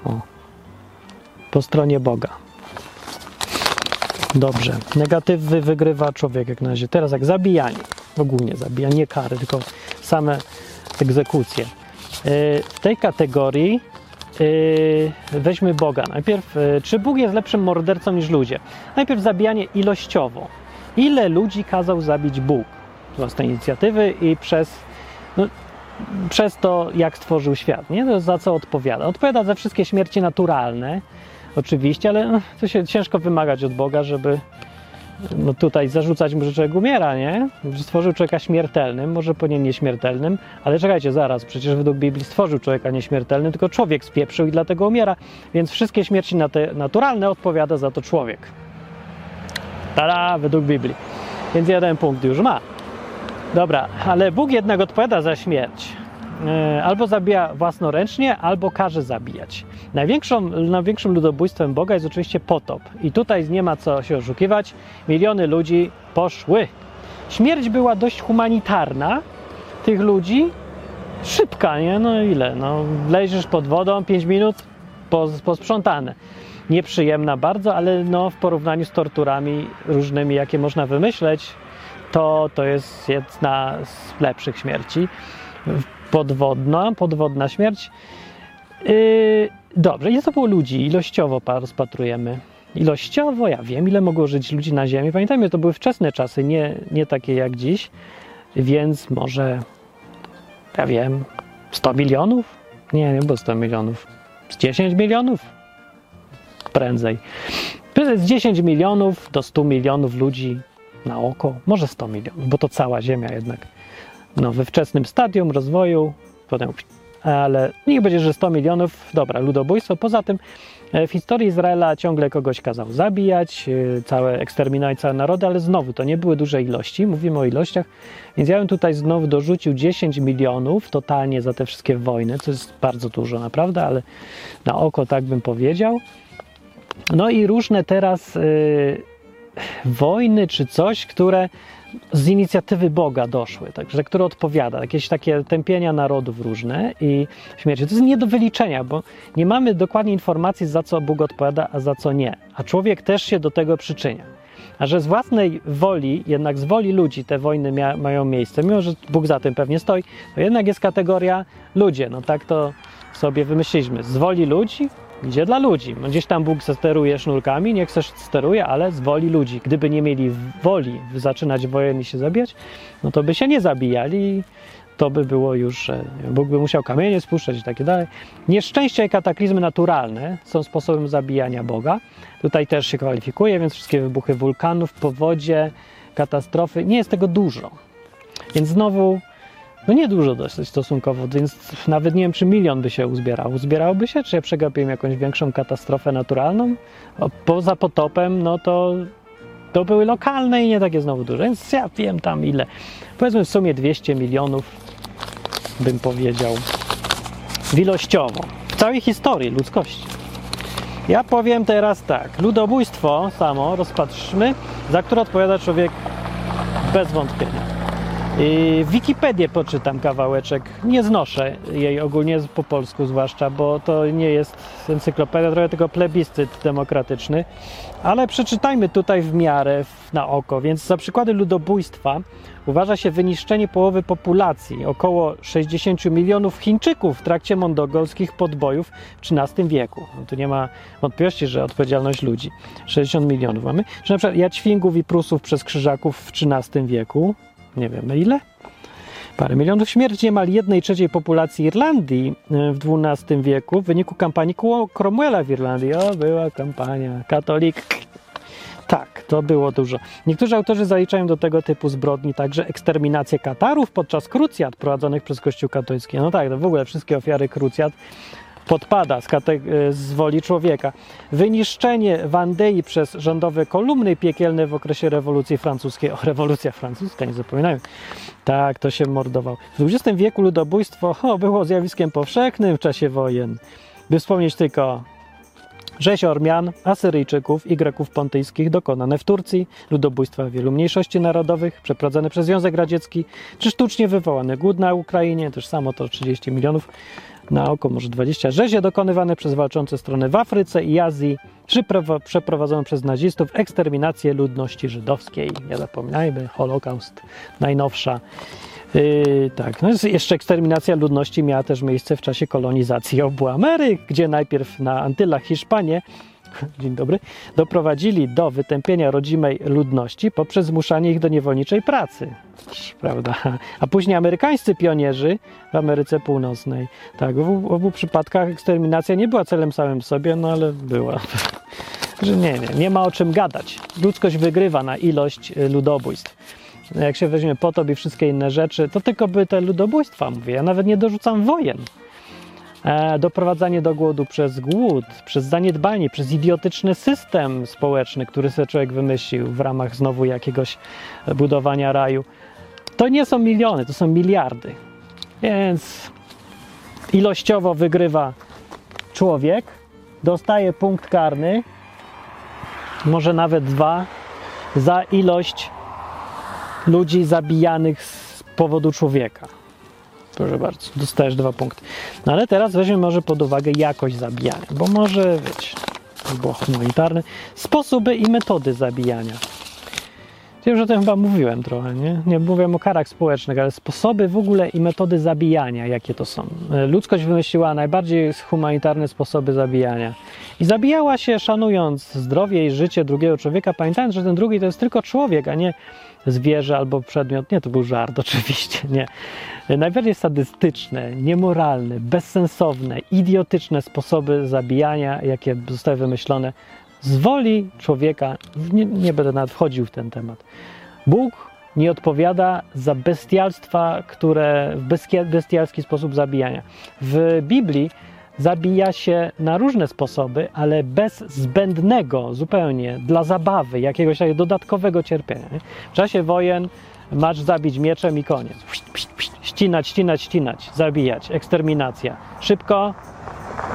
o, po stronie Boga. Dobrze. Negatywy wygrywa człowiek jak na razie. Teraz jak zabijanie. Ogólnie zabijanie kary, tylko same egzekucje. Y, w tej kategorii y, weźmy Boga. Najpierw, y, czy Bóg jest lepszym mordercą niż ludzie? Najpierw zabijanie ilościowo. Ile ludzi kazał zabić Bóg? Z własnej inicjatywy i przez, no, przez to, jak stworzył świat. Nie? To za co odpowiada? Odpowiada za wszystkie śmierci naturalne, oczywiście, ale no, to się ciężko wymagać od Boga, żeby no tutaj zarzucać mu, że człowiek umiera, nie? Stworzył człowieka śmiertelnym, może powinien nieśmiertelnym, ale czekajcie, zaraz, przecież według Biblii stworzył człowieka nieśmiertelnym, tylko człowiek spieprzył i dlatego umiera, więc wszystkie śmierci naturalne odpowiada za to człowiek. Tada, według Biblii. Więc jeden punkt już ma. Dobra, ale Bóg jednak odpowiada za śmierć. E, albo zabija własnoręcznie, albo każe zabijać. Największą, największym ludobójstwem Boga jest oczywiście potop. I tutaj nie ma co się oszukiwać. Miliony ludzi poszły. Śmierć była dość humanitarna tych ludzi. Szybka, nie? No ile? No, leżysz pod wodą, 5 minut, posprzątane. Nieprzyjemna bardzo, ale no, w porównaniu z torturami różnymi, jakie można wymyśleć, to to jest jedna z lepszych śmierci podwodna, podwodna śmierć. Yy, dobrze, ile to było ludzi? Ilościowo rozpatrujemy. Ilościowo, ja wiem, ile mogło żyć ludzi na Ziemi. Pamiętajmy, to były wczesne czasy, nie, nie takie jak dziś, więc może, ja wiem, 100 milionów? Nie, nie było 100 milionów. 10 milionów? prędzej. Jest 10 milionów do 100 milionów ludzi na oko, może 100 milionów, bo to cała Ziemia jednak no, we wczesnym stadium rozwoju, potem, ale niech będzie, że 100 milionów, dobra, ludobójstwo. Poza tym e, w historii Izraela ciągle kogoś kazał zabijać, e, całe eksterminować całe narody, ale znowu to nie były duże ilości, mówimy o ilościach, więc ja bym tutaj znowu dorzucił 10 milionów totalnie za te wszystkie wojny, co jest bardzo dużo naprawdę, ale na oko tak bym powiedział. No i różne teraz y, wojny czy coś, które z inicjatywy Boga doszły, także które odpowiada, jakieś takie tępienia narodów różne i śmierci. To jest nie do wyliczenia, bo nie mamy dokładnie informacji, za co Bóg odpowiada, a za co nie. A człowiek też się do tego przyczynia. A że z własnej woli, jednak z woli ludzi te wojny mia- mają miejsce, mimo że Bóg za tym pewnie stoi, to jednak jest kategoria ludzie. No tak to sobie wymyśliliśmy. Z woli ludzi idzie dla ludzi. No Gdzieś tam Bóg steruje sznurkami, niech coś steruje, ale z woli ludzi. Gdyby nie mieli woli zaczynać wojen i się zabijać, no to by się nie zabijali to by było już, że Bóg by musiał kamienie spuszczać i takie dalej. Nieszczęścia i kataklizmy naturalne są sposobem zabijania Boga. Tutaj też się kwalifikuje, więc wszystkie wybuchy wulkanów, powodzie, katastrofy, nie jest tego dużo. Więc znowu, no nie dużo dosyć stosunkowo, więc nawet nie wiem, czy milion by się uzbierał. Uzbierałby się, czy ja przegapiłem jakąś większą katastrofę naturalną? Poza potopem, no to to były lokalne i nie takie znowu duże, więc ja wiem tam ile. Powiedzmy w sumie 200 milionów, bym powiedział, ilościowo. W całej historii ludzkości. Ja powiem teraz tak. Ludobójstwo samo rozpatrzmy, za które odpowiada człowiek bez wątpienia. Wikipedię poczytam kawałeczek. Nie znoszę jej ogólnie po polsku, zwłaszcza, bo to nie jest encyklopedia, trochę tylko plebiscyt demokratyczny. Ale przeczytajmy tutaj w miarę na oko. Więc za przykłady ludobójstwa uważa się wyniszczenie połowy populacji, około 60 milionów Chińczyków w trakcie mongolskich podbojów w XIII wieku. No tu nie ma wątpliwości, że odpowiedzialność ludzi. 60 milionów mamy. Czy na przykład Jaćwingów i Prusów przez Krzyżaków w XIII wieku nie wiemy ile, parę milionów śmierci niemal jednej trzeciej populacji Irlandii e, w XII wieku w wyniku kampanii Cromwella w Irlandii. O, była kampania katolik. Tak, to było dużo. Niektórzy autorzy zaliczają do tego typu zbrodni także eksterminację Katarów podczas krucjat prowadzonych przez Kościół katolicki. No tak, to w ogóle wszystkie ofiary krucjat podpada z, z, woli człowieka. Wyniszczenie Wandei przez rządowe kolumny piekielne w okresie rewolucji francuskiej. O, rewolucja francuska, nie zapominajmy. Tak, to się mordował. W XX wieku ludobójstwo o, było zjawiskiem powszechnym w czasie wojen. By wspomnieć tylko Rzeź Ormian, Asyryjczyków i Greków pontyjskich dokonane w Turcji, ludobójstwa wielu mniejszości narodowych przeprowadzone przez Związek Radziecki, czy sztucznie wywołany głód na Ukrainie, też samo to 30 milionów na oko, może 20 rzezie dokonywane przez walczące strony w Afryce i Azji, czy przeprowadzone przez nazistów eksterminację ludności żydowskiej. Nie zapominajmy, Holokaust najnowsza. Yy, tak, no jeszcze eksterminacja ludności miała też miejsce w czasie kolonizacji obu Ameryk, gdzie najpierw na Antylach Hiszpanie dzień dobry, doprowadzili do wytępienia rodzimej ludności poprzez zmuszanie ich do niewolniczej pracy. Prawda? A później amerykańscy pionierzy w Ameryce Północnej. Tak, w obu przypadkach eksterminacja nie była celem samym sobie, no ale była. Że nie, nie, nie ma o czym gadać. Ludzkość wygrywa na ilość y, ludobójstw. Jak się weźmie potop i wszystkie inne rzeczy, to tylko by te ludobójstwa, mówię. Ja nawet nie dorzucam wojen. E, doprowadzanie do głodu przez głód, przez zaniedbanie, przez idiotyczny system społeczny, który sobie człowiek wymyślił w ramach znowu jakiegoś budowania raju. To nie są miliony, to są miliardy. Więc ilościowo wygrywa człowiek, dostaje punkt karny, może nawet dwa, za ilość ludzi zabijanych z powodu człowieka. Proszę bardzo, dostajesz dwa punkty. No ale teraz weźmiemy może pod uwagę jakość zabijania, bo może, wiecie, było humanitarne, sposoby i metody zabijania. Ja już o tym chyba mówiłem trochę, nie? Nie mówiłem o karach społecznych, ale sposoby w ogóle i metody zabijania, jakie to są. E, Ludzkość wymyśliła najbardziej humanitarne sposoby zabijania. I zabijała się szanując zdrowie i życie drugiego człowieka, pamiętając, że ten drugi to jest tylko człowiek, a nie zwierzę albo przedmiot. Nie, to był żart oczywiście, nie. Najbardziej sadystyczne, niemoralne, bezsensowne, idiotyczne sposoby zabijania, jakie zostały wymyślone z woli człowieka, nie, nie będę nawet wchodził w ten temat. Bóg nie odpowiada za bestialstwa, które w bestia- bestialski sposób zabijania. W Biblii zabija się na różne sposoby, ale bez zbędnego zupełnie dla zabawy, jakiegoś dodatkowego cierpienia. W czasie wojen masz zabić mieczem i koniec. Ścinać, ścinać, ścinać, zabijać, eksterminacja. Szybko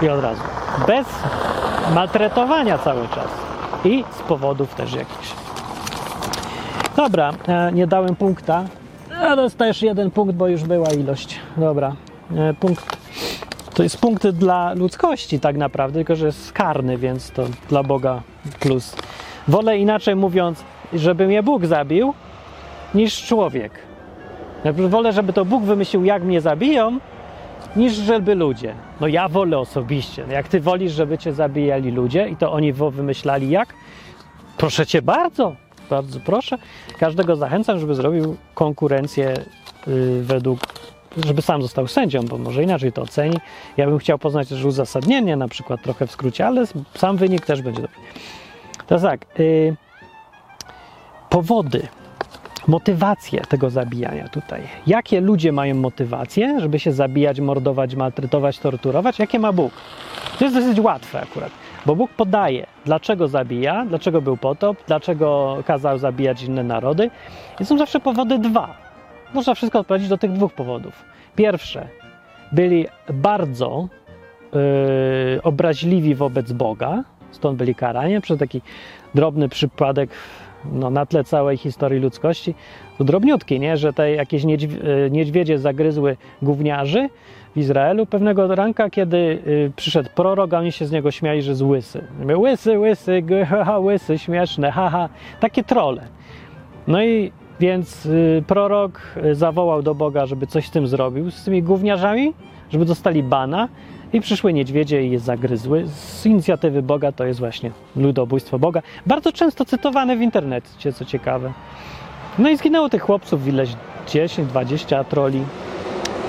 i od razu. Bez maltretowania cały czas. I z powodów też jakichś. Dobra, e, nie dałem punkta. A dostajesz jeden punkt, bo już była ilość. Dobra, e, punkt. To jest punkt dla ludzkości tak naprawdę, tylko że jest karny, więc to dla Boga plus. Wolę inaczej mówiąc, żeby mnie Bóg zabił, niż człowiek. Wolę, żeby to Bóg wymyślił, jak mnie zabiją, niż żeby ludzie. No ja wolę osobiście. Jak ty wolisz, żeby cię zabijali ludzie i to oni wymyślali jak, proszę cię bardzo, bardzo proszę. Każdego zachęcam, żeby zrobił konkurencję y, według, żeby sam został sędzią, bo może inaczej to oceni. Ja bym chciał poznać też uzasadnienie, na przykład trochę w skrócie, ale sam wynik też będzie dobry. Teraz tak, y, powody motywację tego zabijania tutaj. Jakie ludzie mają motywację, żeby się zabijać, mordować, maltretować, torturować? Jakie ma Bóg? To jest dosyć łatwe akurat, bo Bóg podaje, dlaczego zabija, dlaczego był potop, dlaczego kazał zabijać inne narody. I są zawsze powody dwa. Można wszystko odprowadzić do tych dwóch powodów. Pierwsze, byli bardzo yy, obraźliwi wobec Boga, stąd byli karani. Przez taki drobny przypadek no, na tle całej historii ludzkości, drobniutki, nie? że te jakieś y, niedźwiedzie zagryzły gówniarzy w Izraelu pewnego ranka, kiedy y, przyszedł prorok, oni się z niego śmiali, że jest łysy. Łysy, łysy, haha, łysy, śmieszne, haha. Takie trole. No i więc y, prorok y, zawołał do Boga, żeby coś z tym zrobił, z tymi gówniarzami, żeby dostali bana i przyszły niedźwiedzie i je zagryzły. Z inicjatywy Boga to jest właśnie ludobójstwo Boga. Bardzo często cytowane w internecie, co ciekawe. No i zginęło tych chłopców ileś 10, 20 troli.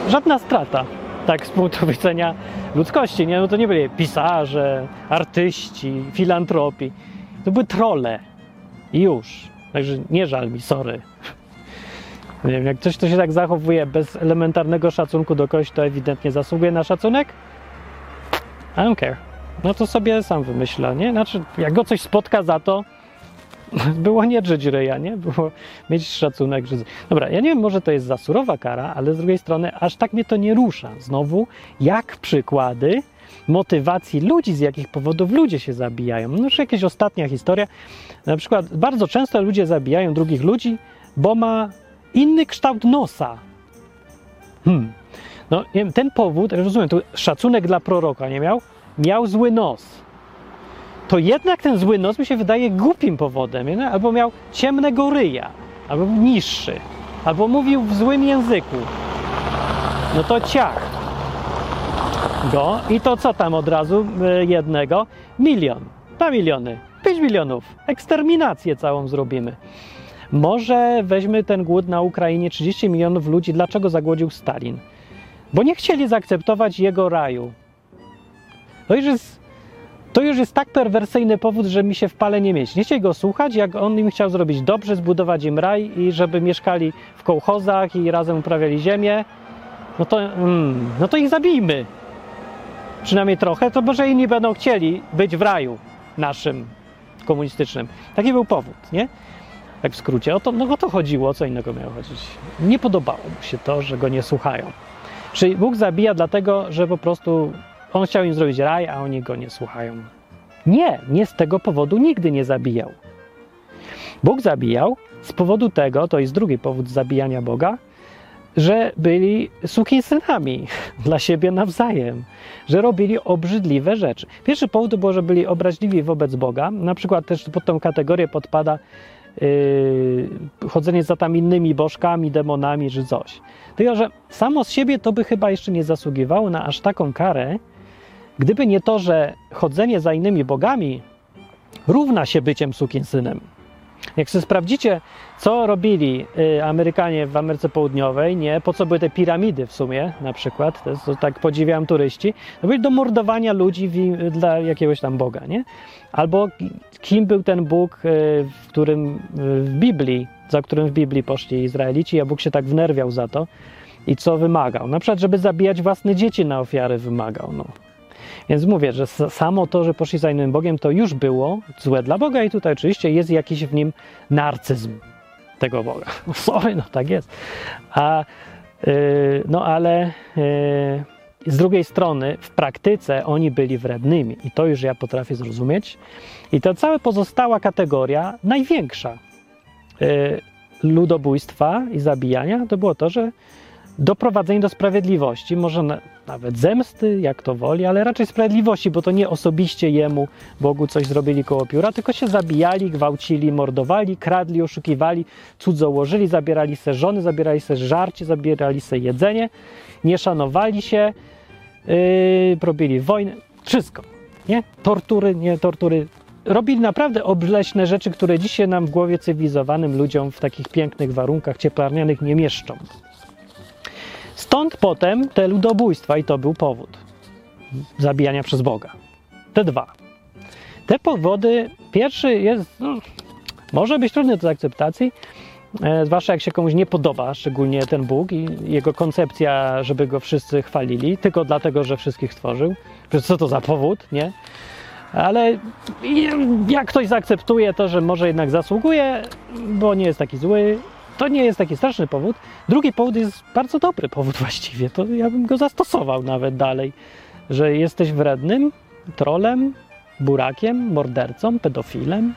Żadna strata, tak z punktu widzenia ludzkości. Nie? No to nie byli pisarze, artyści, filantropi. To były trole. I już. Także nie żal mi, sorry. Nie wiem, jak ktoś, kto się tak zachowuje bez elementarnego szacunku do kogoś, to ewidentnie zasługuje na szacunek. I don't care. No to sobie sam wymyśla, nie? Znaczy, jak go coś spotka za to, było nie drzeć ryja, nie? Było mieć szacunek. Że... Dobra, ja nie wiem, może to jest za surowa kara, ale z drugiej strony aż tak mnie to nie rusza. Znowu, jak przykłady motywacji ludzi, z jakich powodów ludzie się zabijają. No już jakaś ostatnia historia. Na przykład bardzo często ludzie zabijają drugich ludzi, bo ma inny kształt nosa. Hmm. No, nie wiem, ten powód, rozumiem, tu szacunek dla proroka nie miał, miał zły nos. To jednak ten zły nos mi się wydaje głupim powodem, nie? albo miał ciemnego ryja, albo niższy, albo mówił w złym języku. No to ciach go i to co tam od razu y, jednego? Milion, dwa miliony, pięć milionów, eksterminację całą zrobimy. Może weźmy ten głód na Ukrainie 30 milionów ludzi. Dlaczego zagłodził Stalin? Bo nie chcieli zaakceptować jego raju. To już jest, to już jest tak perwersyjny powód, że mi się w pale nie mieć. Nie chcieli go słuchać, jak on im chciał zrobić dobrze, zbudować im raj i żeby mieszkali w kołchozach i razem uprawiali ziemię. No to, mm, no to ich zabijmy. Przynajmniej trochę, to może inni będą chcieli być w raju naszym komunistycznym. Taki był powód, nie? Tak w skrócie, o to, no o to chodziło, co innego miało chodzić. Nie podobało mu się to, że go nie słuchają. Czyli Bóg zabija dlatego, że po prostu on chciał im zrobić raj, a oni go nie słuchają. Nie, nie z tego powodu nigdy nie zabijał. Bóg zabijał z powodu tego, to jest drugi powód zabijania Boga, że byli sukinsynami dla siebie nawzajem, że robili obrzydliwe rzeczy. Pierwszy powód to było, że byli obraźliwi wobec Boga. Na przykład też pod tą kategorię podpada yy, chodzenie za tam innymi bożkami, demonami czy coś. Tylko, że samo z siebie to by chyba jeszcze nie zasługiwało na aż taką karę, gdyby nie to, że chodzenie za innymi bogami równa się byciem sukinsynem. Jak sobie sprawdzicie, co robili y, Amerykanie w Ameryce Południowej, nie, po co były te piramidy w sumie, na przykład, to, jest, to tak podziwiam turyści, to byli do mordowania ludzi w, dla jakiegoś tam Boga, nie? Albo kim był ten Bóg, y, w którym y, w Biblii, za którym w Biblii poszli Izraelici, a Bóg się tak wnerwiał za to i co wymagał. Na przykład, żeby zabijać własne dzieci na ofiary wymagał, no. Więc mówię, że samo to, że poszli za innym Bogiem, to już było złe dla Boga i tutaj oczywiście jest jakiś w nim narcyzm tego Boga. Sorry, no tak jest. A, yy, no ale yy, z drugiej strony w praktyce oni byli wrednymi i to już ja potrafię zrozumieć. I ta cała pozostała kategoria, największa yy, ludobójstwa i zabijania, to było to, że doprowadzenie do sprawiedliwości, może nawet zemsty, jak to woli, ale raczej sprawiedliwości, bo to nie osobiście jemu, Bogu coś zrobili koło pióra, tylko się zabijali, gwałcili, mordowali, kradli, oszukiwali, cudzołożyli, zabierali se żony, zabierali se żarcie, zabierali se jedzenie, nie szanowali się, yy, robili wojnę, wszystko, nie? Tortury, nie tortury, robili naprawdę obleśne rzeczy, które dzisiaj nam w głowie cywilizowanym ludziom w takich pięknych warunkach cieplarnianych nie mieszczą. Stąd potem te ludobójstwa i to był powód zabijania przez Boga. Te dwa. Te powody, pierwszy jest, no, może być trudny do akceptacji, e, zwłaszcza jak się komuś nie podoba, szczególnie ten Bóg i jego koncepcja, żeby go wszyscy chwalili, tylko dlatego, że wszystkich stworzył. Przecież co to za powód, nie? Ale jak ktoś zaakceptuje to, że może jednak zasługuje, bo nie jest taki zły, to nie jest taki straszny powód. Drugi powód jest bardzo dobry powód właściwie. To ja bym go zastosował nawet dalej, że jesteś wrednym, trolem, burakiem, mordercą, pedofilem.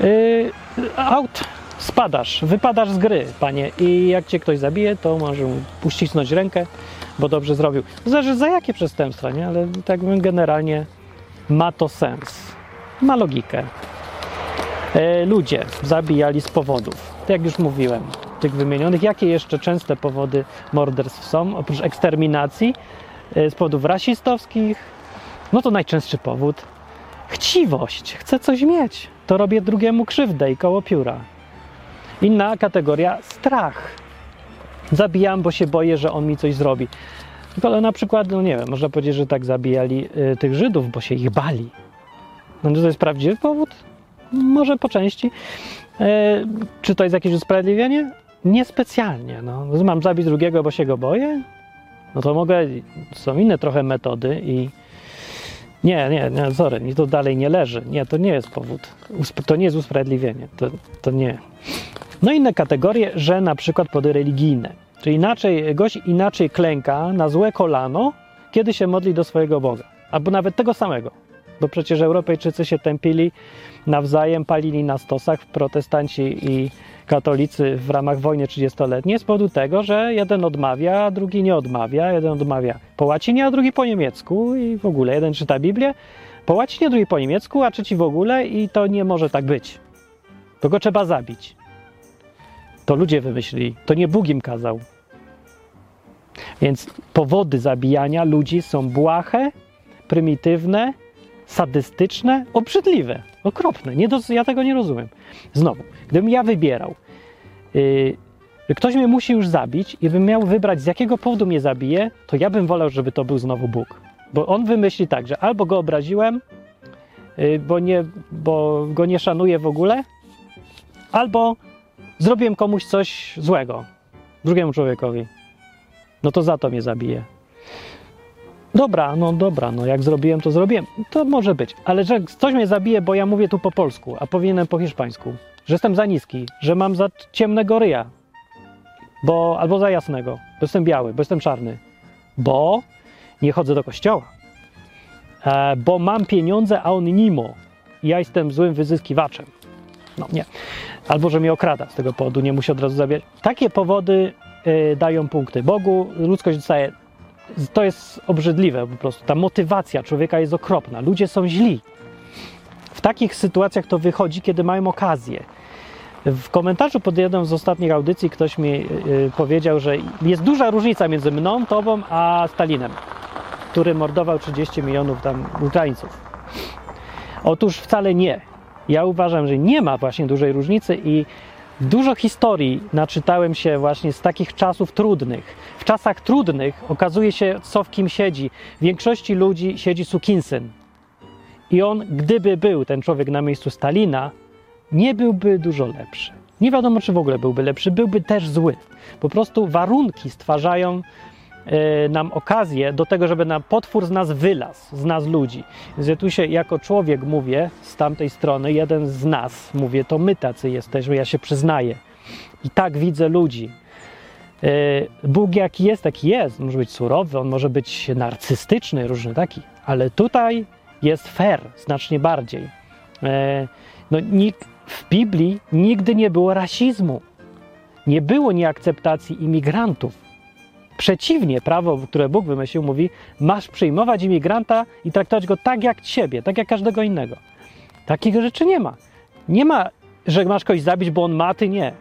Yy, out, spadasz, wypadasz z gry, panie. I jak cię ktoś zabije, to może uścisnąć rękę, bo dobrze zrobił. Zależy za jakie przestępstwa, nie? Ale tak generalnie ma to sens. Ma logikę. Yy, ludzie zabijali z powodów jak już mówiłem, tych wymienionych. Jakie jeszcze częste powody morderstw są, oprócz eksterminacji, e, z powodów rasistowskich? No to najczęstszy powód chciwość. Chcę coś mieć. To robię drugiemu krzywdę i koło pióra. Inna kategoria strach. Zabijam, bo się boję, że on mi coś zrobi. Ale na przykład, no nie wiem, można powiedzieć, że tak zabijali y, tych Żydów, bo się ich bali. No to jest prawdziwy powód? Może po części. E, czy to jest jakieś usprawiedliwienie? Niespecjalnie. No. Mam zabić drugiego, bo się go boję? No to mogę, są inne trochę metody i nie, nie, nie, sorry, to dalej nie leży. Nie, to nie jest powód. To nie jest usprawiedliwienie. To, to nie. No inne kategorie, że na przykład pody religijne. Czyli inaczej, gość inaczej klęka na złe kolano, kiedy się modli do swojego Boga. Albo nawet tego samego. Bo przecież Europejczycy się tępili nawzajem palili na stosach protestanci i katolicy w ramach wojny 30-letniej z powodu tego, że jeden odmawia, a drugi nie odmawia. Jeden odmawia po łacinie, a drugi po niemiecku i w ogóle. Jeden czyta Biblię po łacinie, drugi po niemiecku, a trzeci w ogóle i to nie może tak być. To go trzeba zabić. To ludzie wymyślili, to nie Bóg im kazał. Więc powody zabijania ludzi są błahe, prymitywne sadystyczne, obrzydliwe, okropne. Nie do, ja tego nie rozumiem. Znowu, gdybym ja wybierał, yy, ktoś mnie musi już zabić i bym miał wybrać, z jakiego powodu mnie zabije, to ja bym wolał, żeby to był znowu Bóg. Bo on wymyśli tak, że albo go obraziłem, yy, bo, nie, bo go nie szanuję w ogóle, albo zrobiłem komuś coś złego, drugiemu człowiekowi. No to za to mnie zabije. Dobra, no dobra, no jak zrobiłem, to zrobiłem. To może być. Ale że ktoś mnie zabije, bo ja mówię tu po polsku, a powinienem po hiszpańsku. Że jestem za niski, że mam za ciemnego ryja. Bo, albo za jasnego, bo jestem biały, bo jestem czarny. Bo nie chodzę do kościoła. E, bo mam pieniądze, a on nimo. Ja jestem złym wyzyskiwaczem. No nie. Albo że mnie okrada z tego powodu, nie musi od razu zabierać. Takie powody y, dają punkty Bogu. Ludzkość dostaje to jest obrzydliwe po prostu. Ta motywacja człowieka jest okropna. Ludzie są źli. W takich sytuacjach to wychodzi, kiedy mają okazję. W komentarzu pod jedną z ostatnich audycji ktoś mi y, powiedział, że jest duża różnica między mną, tobą, a Stalinem, który mordował 30 milionów tam Ukraińców. Otóż wcale nie. Ja uważam, że nie ma właśnie dużej różnicy i dużo historii naczytałem się właśnie z takich czasów trudnych. W czasach trudnych okazuje się, co w kim siedzi. W większości ludzi siedzi sukinsyn. I on, gdyby był ten człowiek na miejscu Stalina, nie byłby dużo lepszy. Nie wiadomo, czy w ogóle byłby lepszy, byłby też zły. Po prostu warunki stwarzają nam okazję do tego, żeby na potwór z nas wylazł, z nas ludzi. Więc ja tu się jako człowiek mówię z tamtej strony, jeden z nas, mówię, to my tacy jesteśmy, ja się przyznaję. I tak widzę ludzi. E, Bóg jaki jest, taki jest. Może być surowy, on może być narcystyczny, różny taki, ale tutaj jest fair znacznie bardziej. E, no, w Biblii nigdy nie było rasizmu. Nie było nieakceptacji imigrantów. Przeciwnie, prawo, które Bóg wymyślił, mówi: masz przyjmować imigranta i traktować go tak jak ciebie, tak jak każdego innego. Takich rzeczy nie ma. Nie ma, że masz kogoś zabić, bo on ma, ty nie.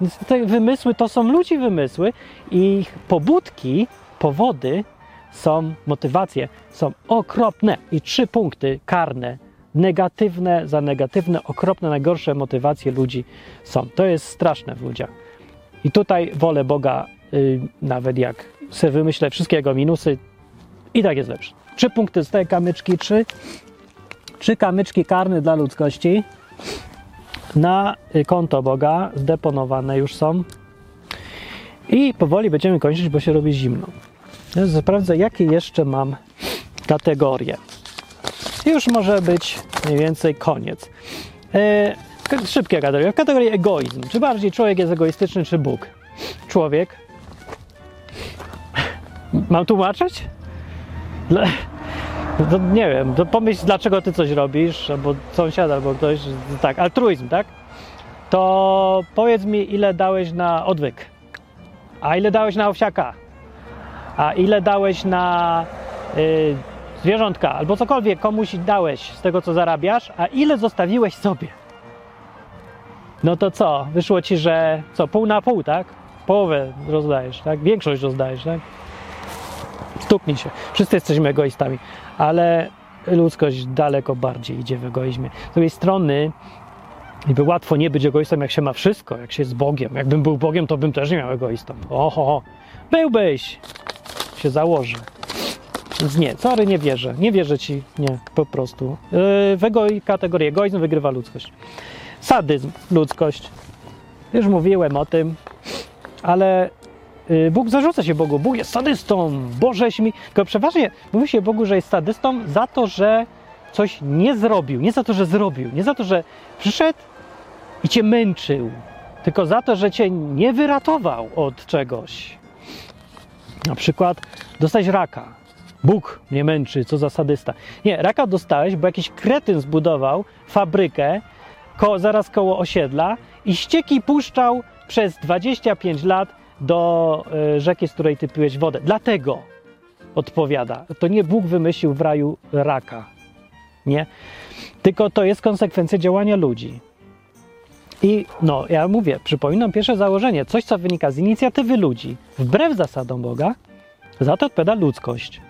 Więc te wymysły to są ludzi wymysły i ich pobudki, powody są, motywacje są okropne i trzy punkty karne negatywne za negatywne, okropne, najgorsze motywacje ludzi są. To jest straszne w ludziach. I tutaj wolę Boga, nawet jak sobie wymyślę wszystkie jego minusy, i tak jest lepszy. Trzy punkty z tej kamyczki, trzy, trzy kamyczki karne dla ludzkości na konto Boga, zdeponowane już są. I powoli będziemy kończyć, bo się robi zimno. Sprawdzę, jakie jeszcze mam kategorie. Już może być mniej więcej koniec. E, szybkie kategorie. W kategorii egoizm. Czy bardziej człowiek jest egoistyczny, czy Bóg? Człowiek. Mam tłumaczyć? Dla... To nie wiem, to pomyśl, dlaczego ty coś robisz, albo sąsiad, albo ktoś, tak, altruizm, tak? To powiedz mi, ile dałeś na odwyk, a ile dałeś na owsiaka, a ile dałeś na y, zwierzątka albo cokolwiek komuś dałeś z tego, co zarabiasz, a ile zostawiłeś sobie. No to co? Wyszło ci, że co, pół na pół, tak? Połowę rozdajesz, tak? Większość rozdajesz, tak? Stuknij się. Wszyscy jesteśmy egoistami, ale ludzkość daleko bardziej idzie w egoizmie. Z drugiej strony, niby łatwo nie być egoistą, jak się ma wszystko, jak się jest Bogiem. Jakbym był Bogiem, to bym też nie miał egoistą. Oho, byłbyś, się założy. Więc nie, sorry, nie wierzę. Nie wierzę ci, nie, po prostu. Yy, w ego kategorii egoizm wygrywa ludzkość. Sadyzm, ludzkość. Już mówiłem o tym, ale yy, Bóg zarzuca się Bogu. Bóg jest sadystą, Bożeś mi. Tylko przeważnie mówi się Bogu, że jest sadystą za to, że coś nie zrobił. Nie za to, że zrobił. Nie za to, że przyszedł i cię męczył. Tylko za to, że cię nie wyratował od czegoś. Na przykład dostać raka Bóg mnie męczy, co za sadysta. Nie, raka dostałeś, bo jakiś kretyn zbudował fabrykę ko zaraz koło osiedla i ścieki puszczał przez 25 lat do y, rzeki, z której ty piłeś wodę. Dlatego odpowiada. To nie Bóg wymyślił w raju raka. Nie? Tylko to jest konsekwencja działania ludzi. I no, ja mówię, przypominam pierwsze założenie, coś co wynika z inicjatywy ludzi, wbrew zasadom Boga, za to odpowiada ludzkość.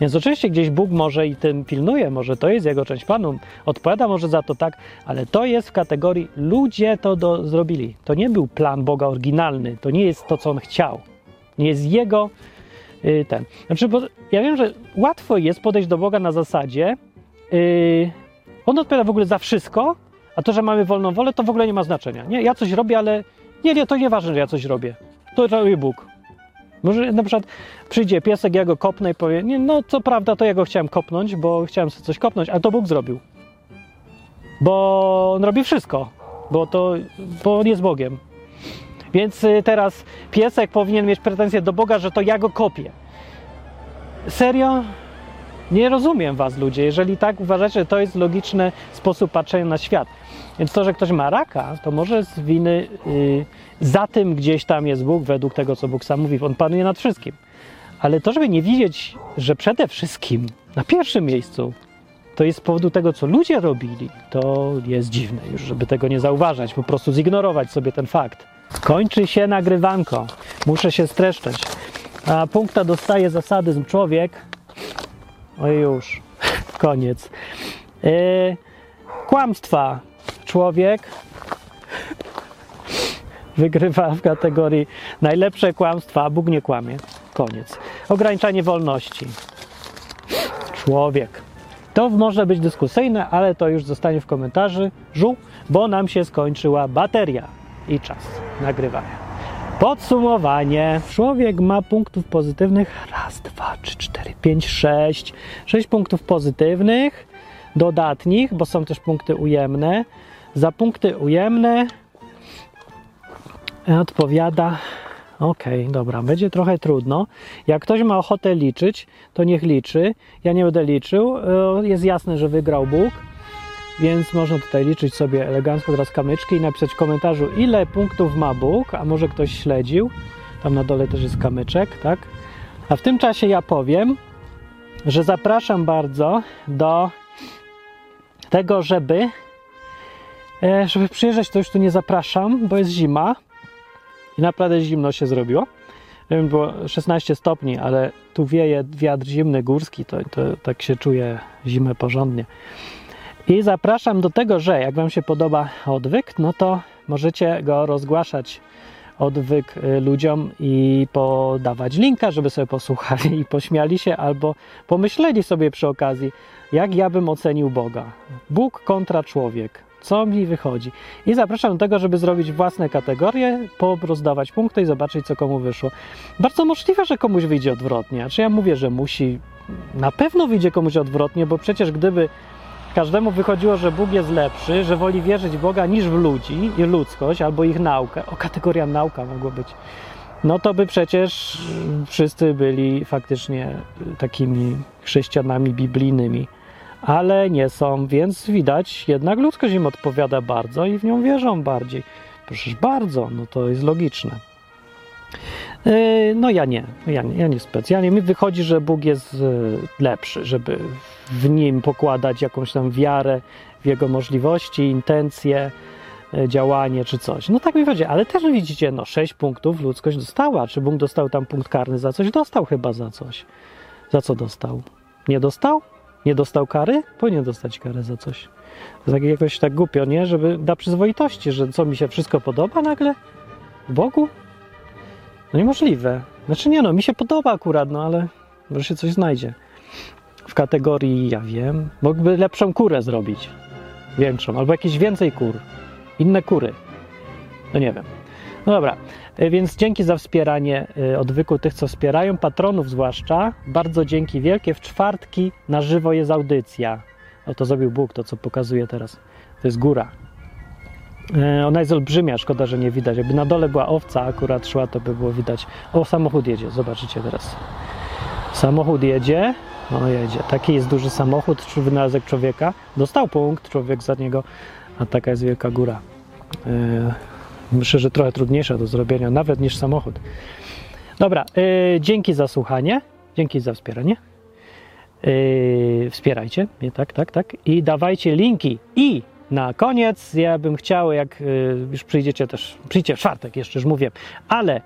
Więc oczywiście gdzieś Bóg może i tym pilnuje, może to jest jego część planu, odpowiada może za to tak, ale to jest w kategorii ludzie to do, zrobili. To nie był plan Boga oryginalny, to nie jest to, co on chciał. Nie jest jego yy, ten. Znaczy, bo ja wiem, że łatwo jest podejść do Boga na zasadzie, yy, on odpowiada w ogóle za wszystko, a to, że mamy wolną wolę, to w ogóle nie ma znaczenia. Nie, ja coś robię, ale nie, nie, to nieważne, że ja coś robię. To robi Bóg. Może na przykład przyjdzie piesek, ja go kopnę i powie, nie, no co prawda to ja go chciałem kopnąć, bo chciałem sobie coś kopnąć, ale to Bóg zrobił. Bo on robi wszystko, bo, to, bo on jest Bogiem. Więc y, teraz piesek powinien mieć pretensje do Boga, że to ja go kopię. Serio? Nie rozumiem was, ludzie. Jeżeli tak uważacie, że to jest logiczny sposób patrzenia na świat. Więc to, że ktoś ma raka, to może z winy yy, za tym gdzieś tam jest Bóg, według tego, co Bóg sam mówi. On panuje nad wszystkim. Ale to, żeby nie widzieć, że przede wszystkim na pierwszym miejscu to jest z powodu tego, co ludzie robili, to jest dziwne już, żeby tego nie zauważać, po prostu zignorować sobie ten fakt. Kończy się nagrywanko, muszę się streszczać. A punkta dostaje zasadyzm człowiek. Oj już, koniec. Yy, kłamstwa człowiek wygrywa w kategorii najlepsze kłamstwa, a Bóg nie kłamie. Koniec. Ograniczanie wolności. Człowiek. To może być dyskusyjne, ale to już zostanie w komentarzu, bo nam się skończyła bateria i czas nagrywania. Podsumowanie. Człowiek ma punktów pozytywnych raz, dwa, trzy, cztery, pięć, sześć. Sześć punktów pozytywnych, dodatnich, bo są też punkty ujemne. Za punkty ujemne odpowiada. Okej, okay, dobra, będzie trochę trudno. Jak ktoś ma ochotę liczyć, to niech liczy. Ja nie będę liczył. E, jest jasne, że wygrał Bóg, więc można tutaj liczyć sobie elegancko teraz kamyczki i napisać w komentarzu, ile punktów ma Bóg, a może ktoś śledził. Tam na dole też jest kamyczek, tak? A w tym czasie ja powiem, że zapraszam bardzo do tego, żeby e, żeby przyjeżdżać, to już tu nie zapraszam, bo jest zima i naprawdę zimno się zrobiło. Wiem, było 16 stopni, ale tu wieje wiatr zimny górski, to, to tak się czuje zimę porządnie. I zapraszam do tego, że jak Wam się podoba odwyk, no to możecie go rozgłaszać odwyk y, ludziom i podawać linka, żeby sobie posłuchali i pośmiali się, albo pomyśleli sobie przy okazji, jak ja bym ocenił Boga. Bóg kontra człowiek co mi wychodzi. I zapraszam do tego, żeby zrobić własne kategorie, rozdawać punkty i zobaczyć, co komu wyszło. Bardzo możliwe, że komuś wyjdzie odwrotnie. Znaczy ja mówię, że musi, na pewno wyjdzie komuś odwrotnie, bo przecież gdyby każdemu wychodziło, że Bóg jest lepszy, że woli wierzyć w Boga niż w ludzi i ludzkość, albo ich naukę, o kategoria nauka mogło być, no to by przecież wszyscy byli faktycznie takimi chrześcijanami biblijnymi ale nie są, więc widać, jednak ludzkość im odpowiada bardzo i w nią wierzą bardziej. Proszę bardzo, no to jest logiczne. Yy, no ja nie, ja nie, ja nie specjalnie. Mi wychodzi, że Bóg jest yy, lepszy, żeby w Nim pokładać jakąś tam wiarę w Jego możliwości, intencje, yy, działanie czy coś. No tak mi wychodzi, ale też widzicie, no sześć punktów ludzkość dostała. Czy Bóg dostał tam punkt karny za coś? Dostał chyba za coś. Za co dostał? Nie dostał? Nie dostał kary? Powinien dostać karę za coś. To tak jakoś tak głupio, nie? Żeby dla przyzwoitości, że co mi się wszystko podoba nagle? Bogu? No niemożliwe. Znaczy nie no, mi się podoba akurat, no ale może się coś znajdzie. W kategorii, ja wiem, mógłby lepszą kurę zrobić. Większą, albo jakieś więcej kur. Inne kury. No nie wiem. No dobra, e, więc dzięki za wspieranie e, odwyku tych, co wspierają, patronów zwłaszcza. Bardzo dzięki wielkie. W czwartki na żywo jest audycja. O to zrobił Bóg, to co pokazuje teraz. To jest góra. E, ona jest olbrzymia, szkoda, że nie widać. Jakby na dole była owca akurat szła, to by było widać. O, samochód jedzie, zobaczycie teraz. Samochód jedzie. O, jedzie. Taki jest duży samochód, wynalazek człowieka. Dostał punkt człowiek za niego, a taka jest wielka góra. Myślę, że trochę trudniejsze do zrobienia, nawet niż samochód. Dobra, yy, dzięki za słuchanie, dzięki za wspieranie. Yy, wspierajcie mnie, tak, tak, tak. I dawajcie linki. I na koniec ja bym chciał, jak yy, już przyjdziecie też, przyjdzie w czwartek jeszcze, już mówię, ale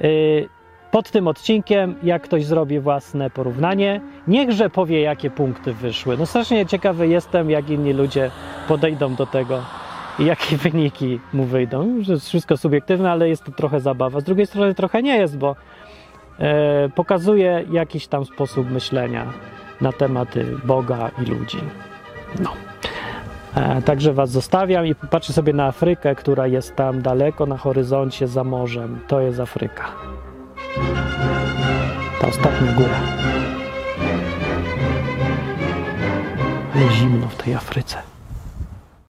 yy, pod tym odcinkiem, jak ktoś zrobi własne porównanie, niechże powie, jakie punkty wyszły. No strasznie ciekawy jestem, jak inni ludzie podejdą do tego i jakie wyniki mu wyjdą. Że jest wszystko subiektywne, ale jest to trochę zabawa. Z drugiej strony trochę nie jest, bo e, pokazuje jakiś tam sposób myślenia na tematy Boga i ludzi. No. E, także Was zostawiam i popatrzę sobie na Afrykę, która jest tam daleko na horyzoncie za morzem. To jest Afryka. Ta ostatnia góra. Ale zimno w tej Afryce.